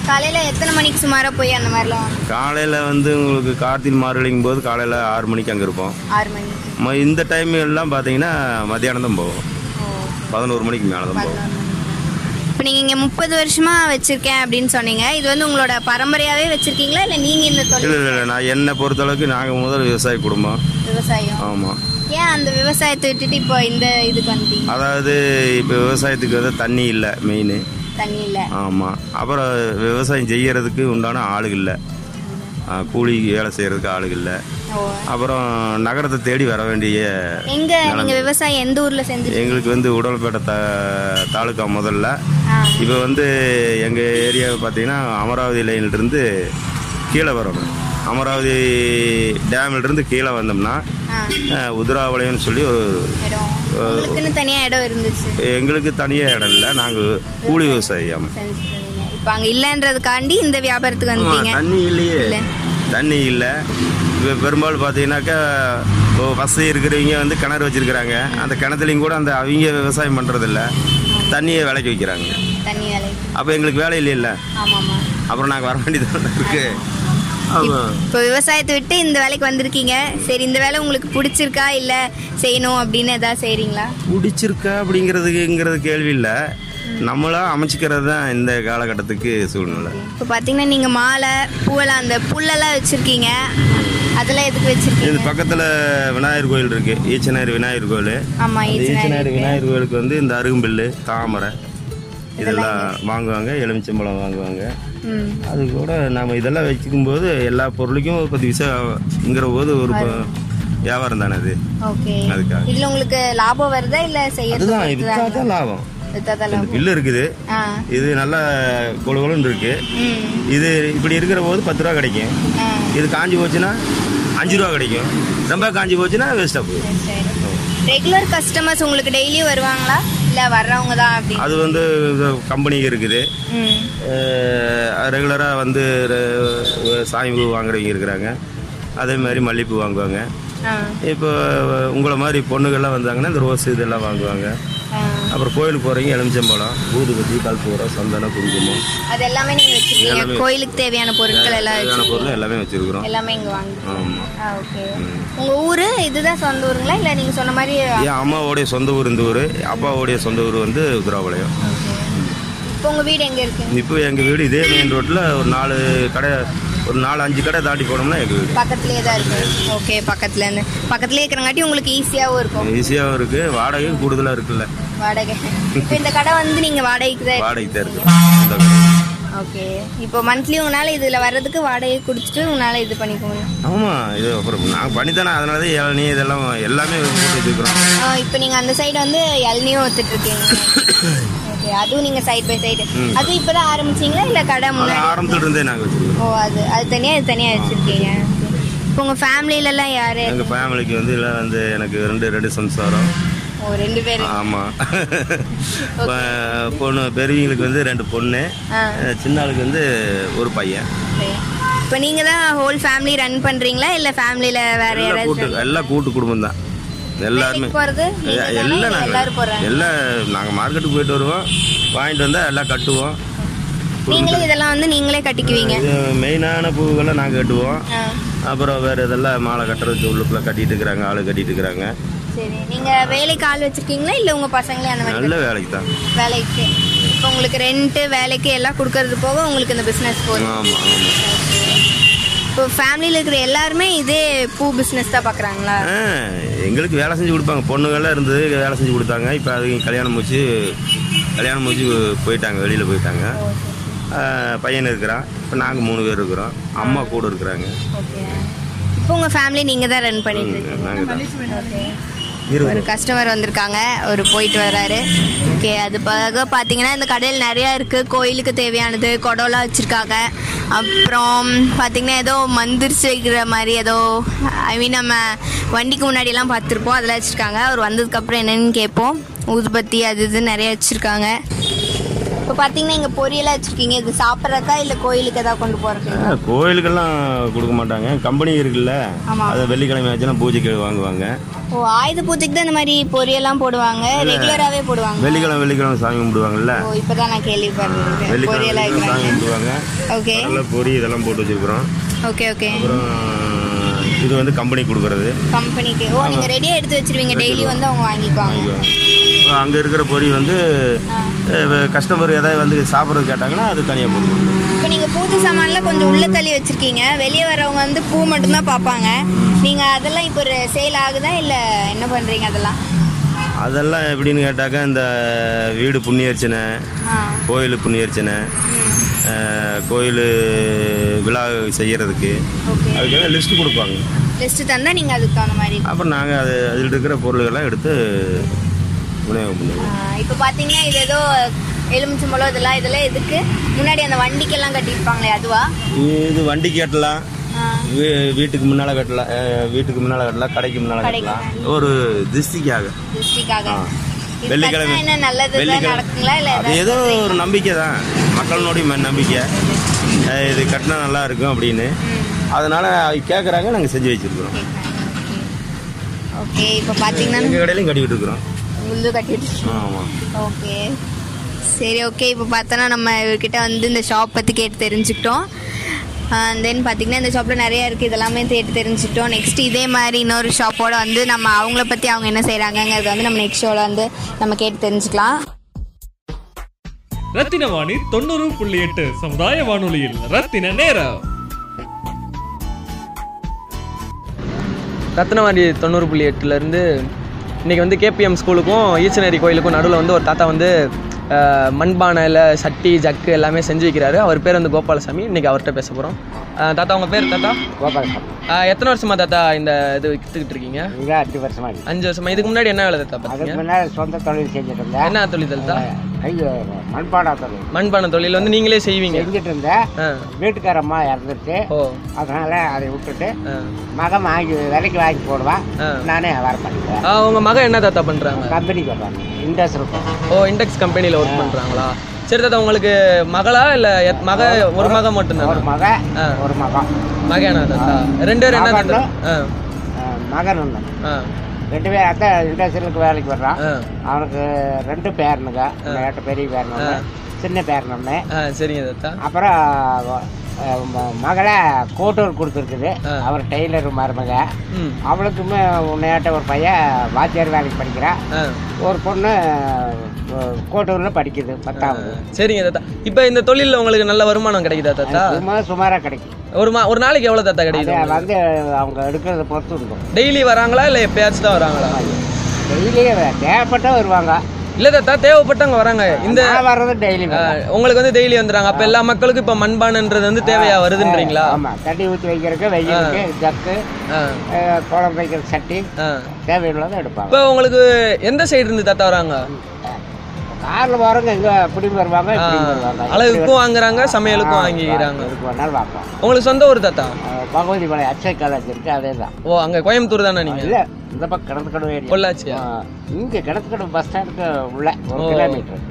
காலையில் எத்தனை மணிக்கு சுமாராக போய் அந்த மாதிரிலாம்? காலையில் வந்து உங்களுக்கு கார்த்திகை மார்கழிங்கும் போது காலையில் ஆறு மணிக்கு அங்கே இருப்போம். ஆறு மணிக்கு. ம- இந்த டைம் எல்லாம் பார்த்தீங்கன்னா மத்தியானம் தான் போவோம். பதினோரு மணிக்கு மேலே தான் போவோம். இப்போ நீங்கள் இங்கே முப்பது வருஷமாக வச்சுருக்கேன் அப்படின்னு சொன்னீங்க. இது வந்து உங்களோட பரம்பரையாகவே வச்சுருக்கீங்களா? இல்லை நீங்கள் இந்த தொழில் இல்லை இல்லை நான் என்னை பொறுத்தளவுக்கு நாங்கள் முதல் விவசாய குடும்பம். விவசாயம். ஆமாம் ஏன் அந்த விவசாயத்தை விட்டுட்டு இப்போ இந்த இதுக்கு வந்துட்டீங்க? அதாவது இப்போ விவசாயத்துக்கு வந்து தண்ணி இல்லை மெயின் தண்ணி இல்லை. ஆமாம் அப்புறம் விவசாயம் செய்யறதுக்கு உண்டான ஆளுகள் இல்லை. கூலி வேலை செய்கிறதுக்கு ஆளுகள் இல்லை. அப்புறம் நகரத்தை தேடி வர வேண்டிய எங்க விவசாயம் எந்த ஊர்ல செஞ்சு எங்களுக்கு வந்து உடல்பேட்டை த தாலுக்கா முதல்ல. இப்போ வந்து எங்கள் ஏரியாவை பார்த்தீங்கன்னா அமராவதி லைன்லேருந்து கீழே வரணும் அமராவதி டேம்லேருந்து கீழே வந்தோம்னா உதிராவளையம்னு சொல்லி ஒரு இடம். அஹ், உங்களுக்குன்னு தனியா இடம் இருந்துச்சு. எங்களுக்கு தனியாக இடம் இல்லை. நாங்கள் கூலி விவசாயம் அங்க இல்லன்றதுக்காண்டி இந்த வியாபாரத்துக்கு வந்துட்டீங்க. தண்ணி இல்லையே. இல்ல. தண்ணி இல்லை. இப்போ பெரும்பாலும் பார்த்தீங்கன்னாக்கா வசதி இருக்கிறவங்க வந்து கிணறு வச்சிருக்கிறாங்க. அந்த கிணத்துலையும் கூட அந்த அவங்க விவசாயம் பண்ணுறதில்ல தண்ணியை விலைக்கு வைக்கிறாங்க அப்போ எங்களுக்கு வேலை இல்லைல்ல ஆமாமா அப்புறம் நாங்கள் வர வேண்டியது இருக்கு. இப்போ விவசாயத்தை விட்டு இந்த வேலைக்கு வந்திருக்கீங்க. சரி இந்த வேலை உங்களுக்கு பிடிச்சிருக்கா இல்ல செய்யணும் அப்படின்னு ஏதாவது செய்றீங்களா? பிடிச்சிருக்கா அப்படிங்கிறதுக்குங்கிறது கேள்வி இல்லை. நம்மளா அமைச்சிக்கிறது தான் இந்த காலகட்டத்துக்கு சூழ்நிலை. இப்போ பார்த்தீங்கன்னா நீங்கள் மாலை பூவெல்லாம் அந்த புல்லெல்லாம் வச்சுருக்கீங்க. அதெல்லாம் எதுக்கு வச்சுருக்கீங்க? இது பக்கத்தில் விநாயகர் கோயில் இருக்கு. ஈச்சனாரி விநாயகர் கோயில். ஆமா, அந்த ஈச்சனாரி. விநாயகர் கோயிலுக்கு வந்து இந்த அருகம்பில்லு தாமரை இதெல்லாம் வாங்குவாங்க. எலுமிச்சம்பழம் வாங்குவாங்க. அது கூட நாம் இதெல்லாம் வச்சுக்கும் போது எல்லா பொருளுக்கும் இப்போ விசாங்கிற போது ஒரு வியாபாரம் தானே அது? அதுக்காக. இதுல உங்களுக்கு லாபம் வருதா இல்ல அதுதான் செய்யறது வித்தா தான் லாபம். பில்லு இருக்குது. இது நல்லா கொழு கொழுன்னு இருக்கு இது இப்படி இருக்கிற போது பத்து ரூபா கிடைக்கும். இது காஞ்சி போச்சுன்னா அஞ்சு ரூபா கிடைக்கும். ரொம்ப காஞ்சி போச்சுன்னா வேஸ்ட்டாக போகும் ரெகுலர் கஸ்டமர்ஸ் உங்களுக்கு டெய்லியும் வருவாங்களா? இல்ல வர்றவங்க தான் அது வந்து கம்பெனி இருக்குது. ரெகுலராக வந்து சாமி பூ வாங்குறவங்க இருக்கிறாங்க. அதே மாதிரி மல்லிகைப்பூ வாங்குவாங்க. இப்போ உங்களை மாதிரி பொண்ணுகள்லாம் வந்தாங்கன்னா இந்த ரோஸ் இதெல்லாம் வாங்குவாங்க. அப்புறம் கோயிலுக்கு போகிறவங்க எலுமிச்சம்பழம் ஊதுபத்தி கல்பூரம் சந்தனம் குங்குமம். அது எல்லாமே நீங்க வச்சிருக்கீங்க. கோயிலுக்கு தேவையான பொருட்கள் எல்லாம் தேவையான பொருள் எல்லாமே வச்சுருக்குறோம். எல்லாமே இங்க வாங்கி ஆமாம் ஆ ஓகே. உங்க ஊரு இதுதான் சொந்த ஊருங்களா? இல்ல நீங்க சொன்ன மாதிரி என் அம்மாவோடைய சொந்த ஊர் இந்த ஊர். அப்பாவோடைய சொந்த ஊர் வந்து உதிராபாளையம் இப்போ உங்க வீடு எங்க இருக்கு? இப்போ எங்கள் வீடு இதே மெயின் ரோட்டில் ஒரு நாலு கடை ஒரு நாலு அஞ்சு கடை தாண்டி போனோம்னா எங்கள் பக்கத்துலேயே தான் இருக்கு. ஓகே பக்கத்துல இருந்து பக்கத்துலேயே இருக்கிறங்காட்டி உங்களுக்கு ஈஸியாகவும் இருக்கும். ஈஸியாகவும் இருக்குது வாடகை கூடுதலாக இருக்குல்ல. வாடகை. இப்போ இந்த கடை வந்து நீங்க வாடகைக்கு தான் வாடகைக்கு தான் இருக்குது ஓகே இப்போ மந்த்லி உங்களால இதுல வர்றதுக்கு வாடகை கொடுத்துட்டு உங்களால இது பண்ணிக்க முடியும். ஆமாம் இது அப்புறம் நாங்கள் பண்ணித்தானே அதனால தான் இளநீ இதெல்லாம் எல்லாமே போட்டு இப்போ நீங்க அந்த சைடு வந்து இளநியும் ஒத்துட்டு இருக்கீங்க. <coughs> ஓகே அதுவும் நீங்க சைடு பை சைடு. அது இப்பதான் ஆரம்பிச்சீங்களா? இல்ல கடை முன்னாடி? ஆரம்பத்துல இருந்தே வச்சுருக்கோம். ஓ அது அது தனியா இது தனியா வச்சிருக்கீங்க. இப்போ உங்க ஃபேமிலில எல்லாம் யாரு? எங்கள் ஃபேமிலிக்கு வந்து இல்லை வந்து எனக்கு ரெண்டு ரெண்டு சம்சாரம். ஓ ரெண்டு பேரு. ஆமாம் <laughs> பொண்ணு பெரியவங்களுக்கு வந்து ரெண்டு பொண்ணு. சின்ன ஆளுக்கு வந்து ஒரு பையன். இப்போ நீங்க தான் ஹோல் ஃபேமிலி ரன் பண்றீங்களா? இல்ல ஃபேமிலில வேற கூட்டு எல்லாம் கூட்டு குடும்பம் தான் எல்லாருமே? எல்லாம் நாங்கள் எல்லாம் நாங்கள் மார்க்கெட்டுக்கு போயிட்டு வருவோம். வாங்கிட்டு வந்தால் எல்லாம் கட்டுவோம். நீங்களும் இதெல்லாம் வந்து நீங்களே கட்டிக்குவீங்க. மெயினான பூவுகளை நாங்கள் கட்டுவோம். அப்புறம் வேறு இதெல்லாம் மாலை கட்டுறது உள்ளுக்குள்ள கட்டிட்டு இருக்கிறாங்க ஆளு கட்டிட்டு இருக்கிறாங்க. சரி நீங்க வேலைக்கு ஆள் வச்சிருக்கீங்களா? இல்ல உங்க பசங்களே அந்த மாதிரி நல்ல வேலைக்கு தான். வேலைக்கு. இப்போ உங்களுக்கு ரெண்ட் வேலைக்கு எல்லாம் கொடுக்கறது போக உங்களுக்கு இந்த பிசினஸ் போதும். ஆமாம் ஆமாம் இப்போ ஃபேமிலியில் இருக்கிற எல்லாருமே இதே பூ பிசினஸ் தான் பார்க்குறாங்களா ஆ, எங்களுக்கு வேலை செஞ்சு கொடுப்பாங்க. பொண்ணுங்கள்லாம் இருந்தது வேலை செஞ்சு கொடுத்தாங்க. இப்போ அது கல்யாணம் முடிச்சு கல்யாணம் முடிச்சு போயிட்டாங்க வெளியில் போயிட்டாங்க. பையன் இருக்கிறான். இப்போ நாங்கள் மூணு பேர் இருக்கிறோம். அம்மா கூட இருக்கிறாங்க. ஓகே. இப்போ உங்கள் ஃபேமிலி நீங்கள் தான் ரன் பண்ணிட்டு இருக்கீங்க. நாங்கள் தான். ஓகே ஒரு கஸ்டமர் வந்திருக்காங்க. ஒரு போயிட்டு வர்றாரு. ஓகே அது பிறகு பார்த்தீங்கன்னா இந்த கடையில் நிறையா இருக்குது கோயிலுக்கு தேவையானது குடம்லாம் வச்சுருக்காங்க. அப்புறம் பார்த்தீங்கன்னா ஏதோ மந்திரிச்சு வைக்கிற மாதிரி ஏதோ ஐ மீன் நம்ம வண்டிக்கு முன்னாடியெல்லாம் பார்த்துருப்போம் அதெல்லாம் வச்சுருக்காங்க. அவர் வந்ததுக்கப்புறம் என்னென்னு கேட்போம். ஊதுபத்தி அது இது நிறைய வச்சுருக்காங்க. இப்போ பார்த்தீங்கன்னா இங்கே பொரியலாக வச்சுருக்கீங்க. இது சாப்பிட்றக்கா இல்லை கோயிலுக்கு ஏதாவது கொண்டு போகிறதுக்கு கோயிலுக்கெல்லாம் கொடுக்க மாட்டாங்க. கம்பெனி இருக்குல்ல. அதை வெள்ளிக்கிழமை ஆச்சுன்னா பூஜைக்கு வாங்குவாங்க. ஓ ஆயுத பூஜைக்கு தான் இந்த மாதிரி பொரியெல்லாம் போடுவாங்க? ரெகுலராகவே போடுவாங்க வெள்ளிக்கிழமை வெள்ளிக்கிழமை சாமி கும்பிடுவாங்கல்ல. ஓ இப்பதான் நான் கேள்விப்படுறேன் வெள்ளிக்கிழமை பொரியலா வெள்ளிக்கிழமை சாமி கும்பிடுவாங்க. ஓகே. நல்ல பொரி இதெல்லாம் போட்டு வச்சிருக்கிறோம். Okay okay. இது வந்து கம்பெனி கொடுக்கறது. கம்பெனிக்கு. ஓ நீங்க ரெடியா எடுத்து வச்சிருவீங்க. டெய்லி வந்து அவங்க வாங்கிக்குவாங்க. அங்கே இருக்கிற பொரி வந்து கஸ்டமர் ஏதாவது வந்து சாப்பிட்றது கேட்டாங்கன்னா அது தனியாக போடுவோம் இப்போ நீங்க பூஜை சாமான்லாம் கொஞ்சம் உள்ள தள்ளி வச்சிருக்கீங்க. வெளியே வரவங்க வந்து பூ மட்டும்தான் பார்ப்பாங்க. நீங்க அதெல்லாம் இப்போ சேல் ஆகுதா இல்ல என்ன பண்றீங்க அதெல்லாம்? அதெல்லாம் எப்படின்னு கேட்டாக்கா இந்த வீடு புண்ணியர்ச்சனை கோயில் புண்ணியர்ச்சனை கோயில் விழா செய்யறதுக்கு அதுக்காக லிஸ்ட் கொடுப்பாங்க. லிஸ்ட் தந்தா நீங்க அதுக்கு தகுந்த மாதிரி அப்புறம் நாங்கள் அது அதில் இருக்கிற பொருள்கள்லாம் எடுத்து இப்போ பாத்தீங்கன்னா இது ஏதோ எலுமிச்சம்பழம் இதெல்லாம் இதெல்லாம் எதுக்கு? முன்னாடி அந்த வண்டிக்கெல்லாம் கட்டியிருப்பாங்களே அதுவா? இது வண்டிக்கு கட்டலாம். வீட்டுக்கு முன்னால கட்டலாம் வீட்டுக்கு முன்னால கட்டலாம் கடைக்கு முன்னால கட்டலாம். ஒரு திருஷ்டிக்காக. திருஷ்டிக்காக. வெள்ளிக்கிழமை. என்ன நல்லது? நடக்குங்களா இல்ல அது ஏதோ ஒரு நம்பிக்கை தான். மக்களினுடைய நம்பிக்கை. இது கட்டினா நல்லா இருக்கும் அப்படின்னு. அதனால அது கேட்குறாங்க நாங்கள் செஞ்சு வச்சிருக்கிறோம். ஓகே. இப்போ பாத்தீங்கன்னா எங்கள் கடையிலையும் கட்டிக்கிட்டு இருக்கிறோம். முள்ளு கட்டிட்டு ஓகே. சரி ஓகே. இப்போ பார்த்தோன்னா நம்ம இவர்கிட்ட வந்து இந்த ஷாப் பற்றி கேட்டு தெரிஞ்சுக்கிட்டோம். தென் பார்த்தீங்கன்னா இந்த ஷாப்பில் நிறைய இருக்குது இதெல்லாமே கேட்டு தெரிஞ்சுக்கிட்டோம். நெக்ஸ்ட் இதே மாதிரி இன்னொரு ஷாப்போட வந்து நம்ம அவங்கள பற்றி அவங்க என்ன செய்கிறாங்கங்கிறது வந்து நம்ம நெக்ஸ்ட் ஷோவில் வந்து நம்ம கேட்டு தெரிஞ்சுக்கலாம். ரத்தின வாணி தொண்ணூறு புள்ளி எட்டு சமுதாய வானொலியில் ரத்தின நேரம். ரத்னவாடி தொண்ணூறு புள்ளி எட்டுலேருந்து இன்றைக்கி வந்து கேபிஎம் ஸ்கூலுக்கும் ஈச்சனேரி கோயிலுக்கும் நடுவில் வந்து ஒரு தாத்தா வந்து மண்பானையில் சட்டி ஜக்கு எல்லாமே செஞ்சு வைக்கிறாரு. அவர் பேர் வந்து கோபாலசாமி. இன்றைக்கி அவர்கிட்ட பேச போகிறோம் தாத்தா உங்கள் பேர் தாத்தா? கோபாலசாமி எத்தனை வருஷமா தாத்தா இந்த இது விற்றுக்கிட்டு இருக்கீங்க? இங்கே அஞ்சு வருஷமா இருக்கு. அஞ்சு வருஷமா. இதுக்கு முன்னாடி என்ன வேலை தாத்தா அதுக்கு முன்னாடி சொந்த தொழில் செஞ்சுட்டு இருந்தேன். என்ன தொழில் தாத்தா? ஐயோ மண்பாடா தொழில். மண்பானை தொழில் வந்து நீங்களே செய்வீங்க. செஞ்சுட்டு இருந்தேன். வீட்டுக்காரம்மா இறந்துட்டு அதனால அதை விட்டுட்டு மகன் வாங்கி விலைக்கு வாங்கி போடுவான். நானே வியாபாரம் பண்ணிக்குவேன். ஆ, உங்க மகன் என்ன தாத்தா பண்றாங்க? கம்பெனிக்கு வருவாங்க இண்டஸ்ட்ரியல் ஓ இண்டெக்ஸ் கம்பெனியில் ஒர்க் பண்றாங்களா? சரி தாத்தா உங்களுக்கு மகளா இல்ல மக ஒரு மக. மட்டும்தான் ஒரு மக ஒரு மகன் மகனா தாத்தா? ரெண்டு பேரும் என்ன தாத்தா. மகன். ரெண்டு பேர் அத்தை இண்டஸ்ட்ரியலுக்கு வேலைக்கு வர்றான். அவனுக்கு ரெண்டு பேரனுங்க. என்கிட்ட பெரிய பேரன் ஒன்று சின்ன பேரன் ஒன்று ஆ சரிங்க தாத்தா. அப்புறம் மகளை கோட்டூர் கொடுத்துருக்குது. அவர் டெய்லர் மருமக. அவளுக்குமே உன்னையாட்ட ஒரு பையன் வாத்தியார் வேலைக்கு படிக்கிறான். ஒரு பொண்ணு கோட்டூரில் படிக்குது பத்தாவது சரிங்க தாத்தா. இப்போ இந்த தொழிலில் உங்களுக்கு நல்ல வருமானம் கிடைக்குதா தாத்தா? சும்மா சுமாராக கிடைக்கும். ஒரு மா ஒரு நாளைக்கு எவ்வளோ தாத்தா கிடைக்குது வந்து அவங்க எடுக்கிறத பொறுத்து இருக்கும். டெய்லி வராங்களா இல்லை எப்பயாச்சும் தான் வராங்களா? டெய்லியே தேவைப்பட்டா வருவாங்க. இல்லை தாத்தா தேவைப்பட்டவங்க வராங்க. இந்த வர்றது டெய்லி உங்களுக்கு வந்து டெய்லி வந்துடுறாங்க. அப்போ எல்லா மக்களுக்கும் இப்போ மண்பானைன்றது வந்து தேவையா வருதுன்றீங்களா? ஆமாம் தண்ணி ஊற்றி வைக்கிறதுக்கு வெயிலுக்கு ஜக்கு குழம்பு வைக்கிற சட்டி தேவையுள்ளதை எடுப்பாங்க. இப்போ உங்களுக்கு எந்த சைடு இருந்து தாத்தா வராங்க? காரில் வரவங்க எங்கே இப்படி வருவாங்க அழகுக்கும் வாங்குறாங்க சமையலுக்கும் வாங்கிக்கிறாங்க. உங்களுக்கு சொந்த ஊர் தாத்தா? பகவதி மலை அச்சை காலேஜ் இருக்கு அதே தான் ஓ அங்கே கோயம்புத்தூர் தானே நீங்கள் இல்லை இந்த பக்கம் கிணத்துக்கடவு ஏரியா. பொள்ளாச்சியா? இங்கே கிணத்துக்கடவு பஸ் ஸ்டாண்டுக்கு உள்ள ஒரு. கிலோமீட்டர்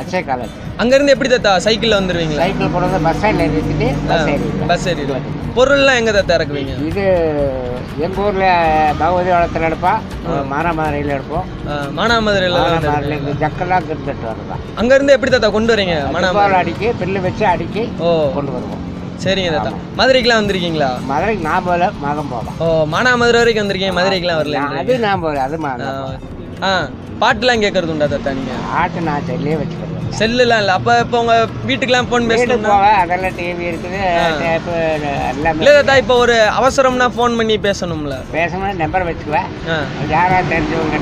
அச்சை காலேஜ் அங்கேருந்து எப்படி தாத்தா? சைக்கிளில் வந்துடுவீங்களா சைக்கிள் வந்து பஸ் ஸ்டாண்டில் நிறுத்திட்டு பஸ் ஏறி பஸ் பொருள்லாம் எங்கே தாத்தா இறக்குவீங்க? இது எங்கள் ஊரில் பகவதி வளத்தில் எடுப்போம் மானாமதுரையில் எடுப்போம். மானாமதுரையில் மானாமதுரையில் ஜக்கெல்லாம் கிருந்துட்டு வரதான் அங்கேருந்து எப்படி தாத்தா கொண்டு வரீங்க? மானாமதுரை அடிக்கி பில்லு வச்சு அடிக்கி ஓ. கொண்டு வருவோம். சரிங்க தாத்தா. மதுரைக்கெலாம் வந்திருக்கீங்களா? மதுரைக்கு நான் போகல மகம் போகலாம். ஓ மானாமதுரை வரைக்கும் வந்திருக்கீங்க மதுரைக்கெலாம் வரல அது நான் போகல அது மகம் ஆ. பாட்டுலாம் கேட்கறது உண்டா தாத்தா நீங்கள் ஆட்டு நான் செல்லே வச்சுக்கிறேன். செல்லுலாம் இல்லை. அப்போ இப்போ உங்கள் வீட்டுக்கெலாம் ஃபோன் போவேன் அதெல்லாம் டிவி இருக்குது டேப்பு எல்லாமே இல்லை தாத்தா இப்போ ஒரு அவசரம்னா ஃபோன் பண்ணி பேசணும்ல? பேசணும்னா நம்பர் வச்சுக்குவேன். யாராவது தெரிஞ்சவங்க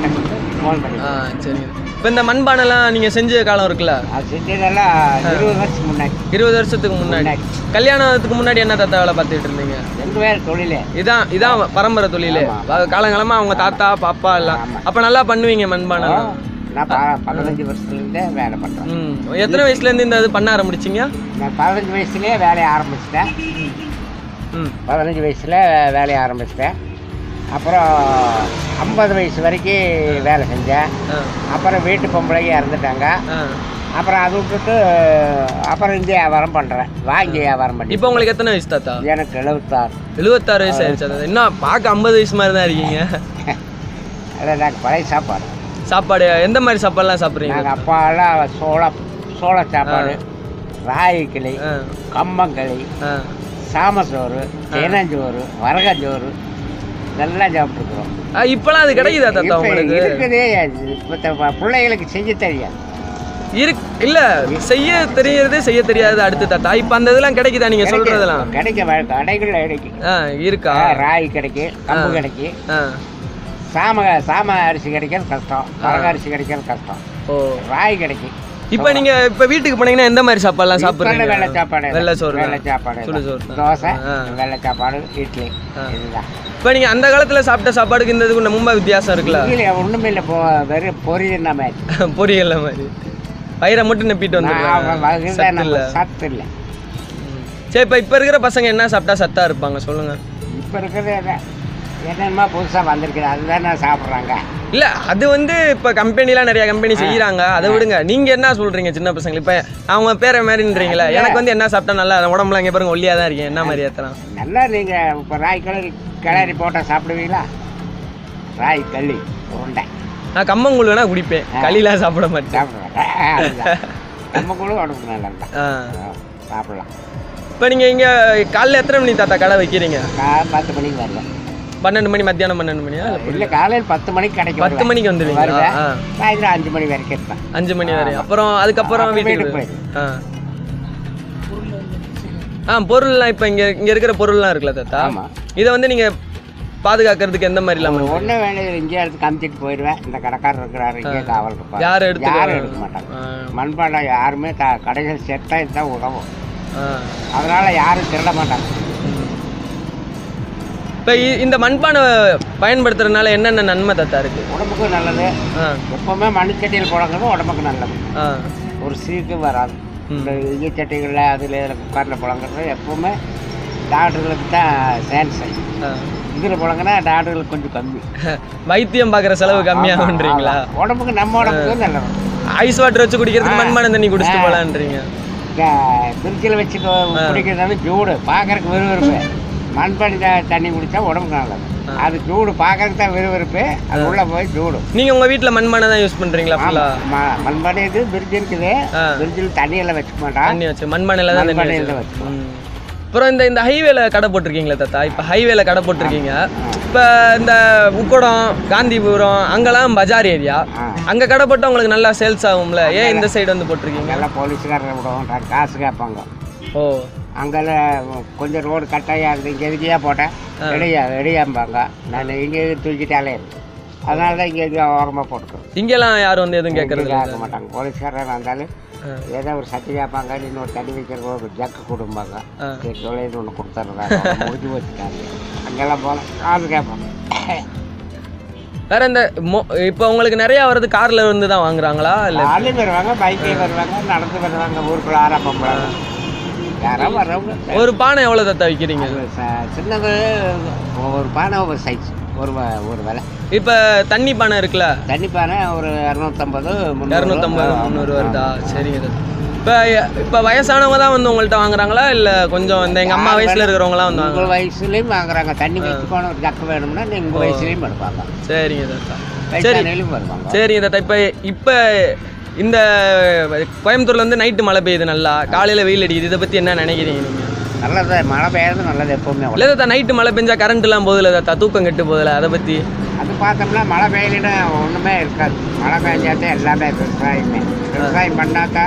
ஃபோன் பண்ணி ஆ சரிங்க. இப்போ இந்த மண்பானைலாம் நீங்கள் செஞ்ச காலம் இருக்குல்ல? செஞ்சதெல்லாம் இருபது வருஷம் முன்னாடி. இருபது வருஷத்துக்கு முன்னாடி. கல்யாணத்துக்கு முன்னாடி என்ன தாத்தா வேலை பார்த்துட்டு இருந்தீங்க? ரெண்டு பேர் தொழிலே. இதான் இதான் பரம்பரை தொழில். காலங்காலமா அவங்க தாத்தா பாப்பா எல்லாம். அப்ப நல்லா பண்ணுவீங்க மண்பானை நான் ப- பதினஞ்சு வருஷத்துலேருந்தே வேலை பண்ணுறேன் ம். எத்தனை வயசுல இருந்து இந்த இது பண்ண ஆரம்பிச்சிங்க? நான் பதினஞ்சு வயசுலேயே வேலையை ஆரம்பிச்சிட்டேன். ம். பதினஞ்சு வயசில் வேலையை ஆரம்பிச்சிட்டேன். அப்புறம் ஐம்பது வயசு வரைக்கும் வேலை செஞ்சேன். அப்புறம் வீட்டு பொம்பளைங்க இறந்துட்டாங்க. அப்புறம் அது விட்டுட்டு அப்புறம் இந்த வியாபாரம் பண்ணுறேன் வாங்கி வியாபாரம் பண்ணி இப்போ உங்களுக்கு எத்தனை வயசு தாத்தா? எனக்கு எழுபத்தாறு எழுபத்தாறு வயசு ஆயிடுச்சு தாத்தா. இன்னும் பார்க்க ஐம்பது வயசு மாதிரி தான் இருக்கீங்க. <laughs> அதான் நாங்கள் பழைய சாப்பாடு. சாப்பாடு எந்த மாதிரி சாப்பாடுலாம் சாப்பிட்றீங்க? நாங்கள் அப்பாலாம் சோள சோள சாப்பாடு. ராகி கிளி கம்பங்களி சாமசோறு தேனஞ்சோறு வரகஞ்சோறு இதெல்லாம் சாப்பிட்ருக்குறோம் இப்போலாம் அது கிடைக்குதா தாத்தா உங்களுக்கு? இருக்குது இப்ப பிள்ளைகளுக்கு செய்ய தெரியாது. இருக்கு இல்ல செய்ய தெரியறது செய்ய தெரியாது அடுத்து தாத்தா. இப்போ அந்த இதெல்லாம் கிடைக்குதா நீங்க சொல்றதெல்லாம்? கிடைக்க கடைகள்ல கிடைக்கும் இருக்கா? ராகி கிடைக்கும் கம்பு. கிடைக்கும் சாம சாம அரிசி கிடைக்கிறது கஷ்டம். வரக அரிசி கிடைக்கிறது கஷ்டம். ஓ. ராகி கிடைக்கும் இப்போ நீங்க இப்போ வீட்டுக்கு போனீங்கன்னா எந்த மாதிரி சாப்பாடுலாம் சாப்பிடுறீங்க? வெள்ளை சாப்பாடு? வெள்ளை சோறு வெள்ளை சாப்பாடு. சுடு சோறு. தோசை. வெள்ளை சாப்பாடு இட்லி. இதுதான். இப்போ நீங்க அந்த காலத்துல சாப்பிட்ட சாப்பாடுக்கு இந்த இதுக்கு ரொம்ப வித்தியாசம் இருக்குல்ல? இல்லையா ஒண்ணுமே இல்லை. போ வெறும் பொரியல் மாதிரி. <laughs> பொரியல்ல மாதிரி. வயிறை மட்டும் நப்பிட்டு இல்ல. சத்து இல்லை. சரி இப்போ இப்போ இருக்கிற பசங்க என்ன சாப்பிட்டா சத்தா இருப்பாங்க? சொல்லுங்க. இப்போ இருக்கிறது என்னென்னமோ புதுசாக வந்திருக்குது அதுதானே சாப்பிட்றாங்க. இல்ல அது வந்து இப்ப கம்பெனிலாம் நிறைய கம்பெனி செய்யறாங்க அதை விடுங்க. நீங்க என்ன சொல்றீங்க சின்ன பசங்க? இப்ப அவங்க பேரை மாதிரின்றீங்களா எனக்கு வந்து என்ன சாப்பிட்டா நல்லா உடம்புல இங்க பாருங்க ஒல்லியா தான் இருக்கேன் என்ன மாதிரி ஏத்தலாம்? நல்லா நீங்கள் இப்போ ராய் கிளறி கிளறி போட்டால் சாப்பிடுவீங்களா? ராய் களி உருண்டை. நான் கம்மங்கூழ் வேணா குடிப்பேன். களிலாம் சாப்பிட மாட்டேன். சாப்பிடுவேன் கூட உடம்புக்கு நல்லா. சாப்பிடலாம். இப்ப நீங்க இங்க காலைல எத்தனை மணி தாத்தா கடை வைக்கிறீங்க? பத்து மணிக்கு வரல பன்னெண்டு மணி மத்தியானம் பன்னெண்டு மணியா? இல்லை காலையில் பத்து மணிக்கு கிடைக்கும் பத்து மணிக்கு ஆ. சாயந்தரம் அஞ்சு மணி வரைக்கும் இருப்பேன் அஞ்சு மணி வரை. அப்புறம் அதுக்கப்புறம் வீட்டுக்கு ஆ. ஆ பொருள்லாம் இப்போ இங்க இங்க இருக்கிற பொருள்லாம் இருக்குல்ல தாத்தா? இதை வந்து நீங்க பாதுகாக்கிறதுக்கு எந்த மாதிரி இல்லாம ஒன்றும் வேலையில் இங்கே எடுத்து காமிச்சிட்டு போயிடுவேன். இந்த கடைக்காரர் இருக்கிறாரு இங்கே காவல் இருப்பார். யாரும் எடுத்துக்க- யாரும் எடுக்க மாட்டாங்க. மண்பாண்டம் யாருமே த கடைகள் செட்டாக இதுதான் உதவும். அதனால யாரும் திருட மாட்டாங்க. இப்போ இந்த மண்பானை பயன்படுத்துறதுனால என்னென்ன நன்மை தாத்தா இருக்கு? உடம்புக்கும் நல்லது. எப்பவுமே மண்சட்டியில் புழங்குறது உடம்புக்கு நல்லது. ஒரு சீக்கு வராது. இந்த ஈச்சட்டிகளில் அதில் குக்கரில் புழங்குறது எப்பவுமே டாக்டர்களுக்கு தான் சேன்ஸ் இதில் புழங்கினா டாக்டர்களுக்கு கொஞ்சம் கம்மி. <laughs> வைத்தியம் பார்க்குற செலவு கம்மியாகுன்றீங்களா. உடம்புக்கு நம்ம உடம்புக்கு நல்லது. ஐஸ் வாட்டர் வச்சு குடிக்கிறதுக்கு மண்பானை தண்ணி குடிச்சிட்டு போலான்றீங்க. ஃப்ரிட்ஜில் வச்சு குடிக்கிறதால ஜூடு. பார்க்கறதுக்கு விறுவிறுப்பு. மண்பானை தண்ணி குடித்தா உடம்புக்கு நல்லது. அது ஜூடு பார்க்கறதுக்கு தான் விறுவிறுப்பு. அது உள்ளே போய் ஜூடு நீங்க உங்க வீட்ல மண்பானை தான் யூஸ் பண்றீங்களா மண்பானை இது பிரிட்ஜ் இருக்குது. பிரிட்ஜில் தண்ணியெல்லாம் வச்சுக்க மாட்டான் தண்ணி வச்சு மண்பானையில தான் மண்பானையில வச்சு. ம். அப்புறம் இந்த இந்த ஹைவேல கடை போட்டிருக்கீங்களா தாத்தா? இப்போ ஹைவேல கடை போட்டிருக்கீங்க. இப்போ இந்த உக்கடம் காந்திபுரம் அங்கெல்லாம் பஜார் ஏரியா. அங்கே கடை போட்டு உங்களுக்கு நல்லா சேல்ஸ் ஆகும்ல? ஏன் இந்த சைடு வந்து போட்டிருக்கீங்க? எல்லாம் போலீஸ்காரரை விடுவோம் காசு கேட்பாங்க. ஓ. அங்கெல்லாம் கொஞ்சம் ரோடு கட்டாயாக இருந்து இங்கே எதுக்கியா போட்டேன் ரெடியா ரெடியாம்பாங்க நான் இங்கே தூக்கிட்டாலே? அதனால தான் இங்கே இங்கே ஓரமாக போட்டுக்கோம் இங்கெல்லாம் யாரும் வந்து எதுவும் கேட்கறது கேட்க மாட்டாங்க. போலீஸ்காரர் வந்தாலும் ஏதோ ஒரு சட்டி கேட்பாங்க. இன்னொரு தண்ணி வைக்கிற ஒரு ஜக்கு கொடுப்பாங்க தொலைது ஒன்று கொடுத்துட்றாங்க முடிஞ்சு வச்சுட்டாங்க அங்கெல்லாம் போகலாம் காசு கேட்பாங்க. வேற இந்த மொ- இப்போ உங்களுக்கு நிறைய வர்றது கார்ல இருந்து தான் வாங்குறாங்களா? இல்ல வருவாங்க பைக்கில் வருவாங்க நடந்து வருவாங்க ஊருக்குள்ள ஆரம்பம் வர்றவங்க? ஒரு பானை எவ்வளவு தத்தா விற்கிறீங்க சின்னது ஒரு பானை ஒரு சைஸ் ஒரு ஒரு விலை. இப்போ தண்ணி பானை இருக்குல்ல? தண்ணி பானை ஒரு இரநூத்தம்பது இரநூத்தம்பது முந்நூறு வருதா? சரிங்க இப்போ இப்போ வயசானவங்க தான் வந்து உங்கள்கிட்ட வாங்குறாங்களா? இல்ல கொஞ்சம் இந்த எங்க அம்மா வயசுல இருக்கிறவங்களாம் வந்து உங்கள் வயசுலேயும் வாங்குறாங்க. தண்ணி வச்சுக்கோணும் ஒரு ஜக்கு வேணும்னா நீ உங்கள். வயசுலேயும் எடுப்பாங்க சரிங்க தாத்தா. வருவாங்க. சரிங்க தாத்தா. இப்போ இப்போ இந்த கோயம்புத்தூர்ல வந்து நைட்டு மழை பெய்யுது நல்லா. காலையில வெயில் அடிக்குது. இதை பத்தி என்ன நினைக்கிறீங்க நீங்க? நல்லது மழை பெய்யறது நல்லது எப்பவுமே இல்ல தாத்தா நைட்டு மழை பெஞ்சா கரண்ட் எல்லாம் போகுதுல தாத்தா தூக்கம் கெட்டு போகுதுல அதை பத்தி. அது பார்த்தோம்னா மழை பெய்யலன்னா ஒன்றுமே இருக்காது. மழை பெஞ்சாதான் எல்லாமே விவசாயமே. விவசாயம் பண்ணாக்கா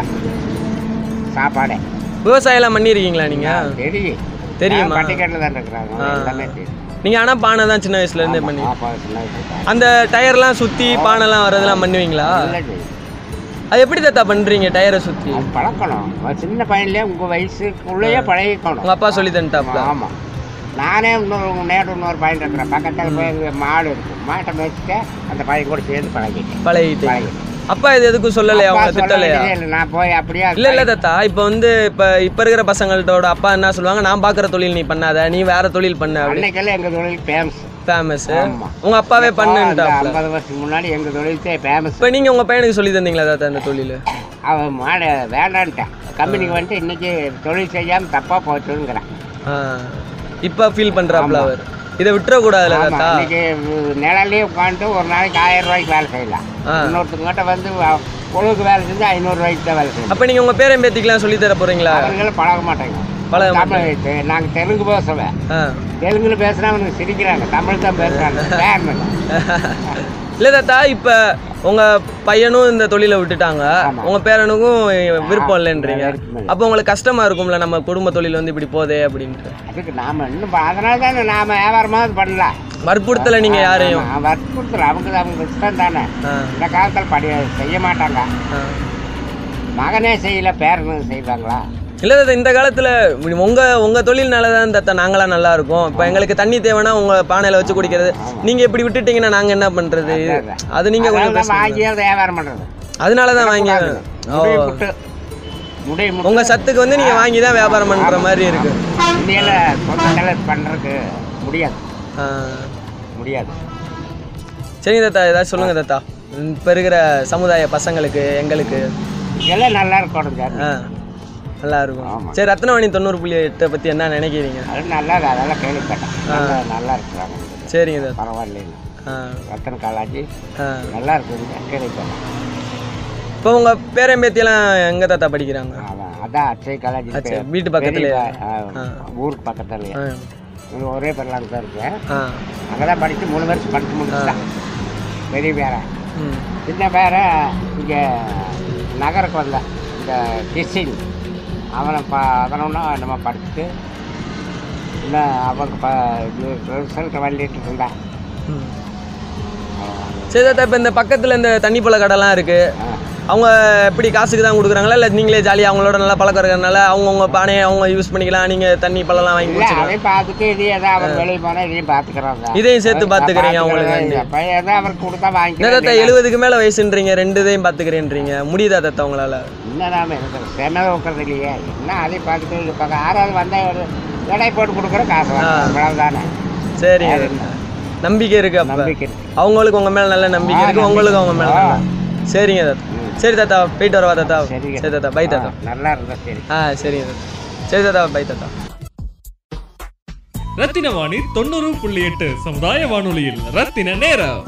சாப்பாடே. விவசாயம் எல்லாம் பண்ணிருக்கீங்களா நீங்க தெரியும். தெரியுமா? பட்டிக்காட்டில் தான் இருக்கிறாங்க. ஆ. எல்லாமே தெரியும். நீங்க ஆனா பானை தான் சின்ன வயசுல இருந்தே பண்ணி அந்த டயர்லாம் சுத்தி பானைலாம் வர்றதெல்லாம் பண்ணுவீங்களா. அது எப்படி தாத்தா பண்றீங்க டயரை சுத்தி? பழக்கணும். சின்ன பையன்லேயே உங்கள் வயசுக்குள்ளேயே பழகிக்கணும். உங்க அப்பா சொல்லி தந்துட்டாப்ல? ஆமாம் நானே இன்னொரு நேரம் இன்னொரு பையன் இருக்கிறேன். பக்கத்தில் போய் மாடு இருக்கு. மாட்டை மேய்ச்சிட்டு அந்த பையன் கூட சேர்ந்து பழகிட்டேன். பழகிட்டீங்க அப்பா இது எதுக்கும் சொல்லலையா? அவங்க திட்டலையா. நான் போய் அப்படியே இல்ல இல்ல தாத்தா. இப்போ வந்து இப்போ இப்போ இருக்கிற பசங்கள்ட்டோட அப்பா என்ன சொல்லுவாங்க? நான் பார்க்குற தொழில் நீ பண்ணாத நீ வேற தொழில் பண்ண அன்னைக்கெல்லாம் தொழில் ஃபேமஸ். உங்க அப்பாவே பண்ணுன்ட்டாப்ல. ஐம்பது வருஷத்துக்கு முன்னாடி எங்கள் தொழில்தே ஃபேமஸ் இப்போ நீங்க உங்க பையனுக்கு சொல்லி தந்தீங்களா தாத்தா இந்த தொழில்? அவன் மாடு வேண்டான்ட்டான் கம்பெனிக்கு வந்துட்டு இன்னைக்கு தொழில் செய்யாமல் தப்பாக போச்சுங்கிறான் இப்போ ஃபீல் பண்றாப்ல அவர். இதை விட்டுறக்கூடாதுல்ல தாத்தா இன்னைக்கு நிழலே உட்காந்துட்டு ஒரு நாளைக்கு ஆயிரம் ரூபாய்க்கு வேலை செய்யலாம். இன்னொருத்தங்கிட்ட வந்து பொழுதுக்கு வேலை செஞ்சு ஐநூறு ரூபாய்க்கு தான் வேலை செய்யலாம் அப்ப நீங்க உங்க பேரன் பேத்திக்கெல்லாம் சொல்லி தர போறீங்களா? அவர்களும் பழக மாட்டாங்க. பழக தமிழ் தெ- நாங்க தெலுங்கு பேசுவேன். தெலுங்குல பேசுனா அவனுக்கு சிரிக்கிறாங்க. தமிழ் தான் பேசுறாங்க. வேறு <laughs> இல்ல தாத்தா இப்ப உங்க பையனும் இந்த தொழிலை விட்டுட்டாங்க. உங்க பேரனுக்கும் விருப்பம் இல்லைன்றீங்க. அப்போ உங்களுக்கு கஷ்டமா இருக்கும்ல நம்ம குடும்ப தொழில் வந்து இப்படி போதே அப்படின்ட்டு. அதுக்கு நாம இன்னும் அதனால தானே நாம வியாபாரமாவது பண்ணலாம். வற்புறுத்தல நீங்க யாரையும்? வற்புறுத்தல. அவங்க அவங்க இஷ்டம் தானே. இந்த காலத்தில் படி செய்ய மாட்டாங்க. மகனே செய்யல பேரனும் செய்வாங்களா? இல்ல தாத்தா இந்த காலத்துல உங்க உங்க தொழில்னால தான் தாத்தா நாங்களாம் நல்லா இருக்கோம் இப்போ எங்களுக்கு தண்ணி தேவைன்னா உங்க பானையில வச்சு குடிக்கிறது. நீங்க இப்படி விட்டுட்டீங்கன்னா நாங்க என்ன பண்றது? அது நீங்க கொஞ்சம். வாங்கி வியாபாரம் பண்றது. அதனால தான் வாங்கி ஓ. முடிய முட்டு. முடிய முட்டு. உங்க சத்துக்கு வந்து நீங்க வாங்கி தான் வியாபாரம் பண்ற மாதிரி இருக்கு. பண்றதுக்கு முடியாது. முடியாது. சரிங்க தாத்தா ஏதாச்சும் சொல்லுங்க தாத்தா. இப்போ இருக்கிற சமுதாய பசங்களுக்கு எங்களுக்கு. எல்லாம் நல்லா இருக்கணும் நல்லா இருக்கும் சரி ரத்னவாணி தொண்ணூறு புள்ளி எட்டை பற்றி என்ன நினைக்கிறீங்க? அது நல்லா அதெல்லாம் கேள்விப்பட்டேன். நல்லா நல்லா இருக்கிறாங்க சரிங்க தாத்தா பரவாயில்லைங்க. ஆ. ரத்தன காலாஜி ஆ. நல்லா இருக்குங்க கேள்விப்பட்டேன். இப்போ உங்கள் பேரன் பேத்தியெல்லாம் எங்கே தாத்தா படிக்கிறாங்க? அதான் அச்சை காலேஜ் வீட்டு பக்கத்துலயே? ஊருக்கு பக்கத்துலயே. ஒரே பேர்லாம் தான் இருக்கேன் அங்கே தான் படித்து மூணு வருஷம் படித்து முடிச்சுட்டேன். பெரிய பேரை. ம். சின்ன பேரை இங்கே நகருக்கு வந்தேன். இந்த கிறிஸ்டின் அவனை ப அதனொன்னா நம்ம படிச்சுட்டு இன்னும் அவங்க ப ரிசல்ட் வள்ளிட்டு இருந்தான். சரி தாத்தா இப்போ இந்த பக்கத்தில் இந்த தண்ணி பழ கடைலாம் இருக்கு. அவங்க எப்படி காசுக்கு தான் கொடுக்குறாங்களா? இல்லை நீங்களே ஜாலியாக அவங்களோட நல்லா பழக்கம் இருக்கிறதுனால அவங்கவுங்க பானையை அவங்க யூஸ் பண்ணிக்கலாம். நீங்கள் தண்ணி பழம்லாம் வாங்கி குடிச்சிக்கலாம். பார்த்துட்டு இது ஏதாவது அவன் வெளியே போனால் இதையும் பார்த்துக்கிறாங்க. இதையும் சேர்த்து பார்த்துக்கிறீங்க அவங்களுக்கு அவருக்கு கொடுத்தா என்ன தாத்தா எழுபதுக்கு மேலே வயசுன்றீங்க ரெண்டு இதையும் பார்த்துக்கிறேன்றீங்க. முடியுதா தாத்தா உங்களால்? இன்னும் நாம இருக்கிறோம் செம உட்கறது இல்லையே. என்ன அதையும் பார்த்துட்டு பார்க்க ஆறாவது வந்தால் எடை போட்டு கொடுக்குற காசு வாங்குறோம். அவ்வளவுதானே. சரிங்க. நம்பிக்கை இருக்கு அப்ப. அவங்களுக்கு உங்க மேல நல்ல நம்பிக்கை இருக்கு உங்களுக்கு அவங்க மேல சரிங்க தாத்தா. சரி தாத்தா போயிட்டு வரவா தாத்தா. சரி தாத்தா பை தாத்தா. நல்லா இருந்தா சரி. ஆ தாத்தா. சரி தாத்தா பை தாத்தா. ரத்தின வாணி தொண்ணூறு புள்ளி எட்டு சமுதாய வானொலியில் ரத்தின நேரம்.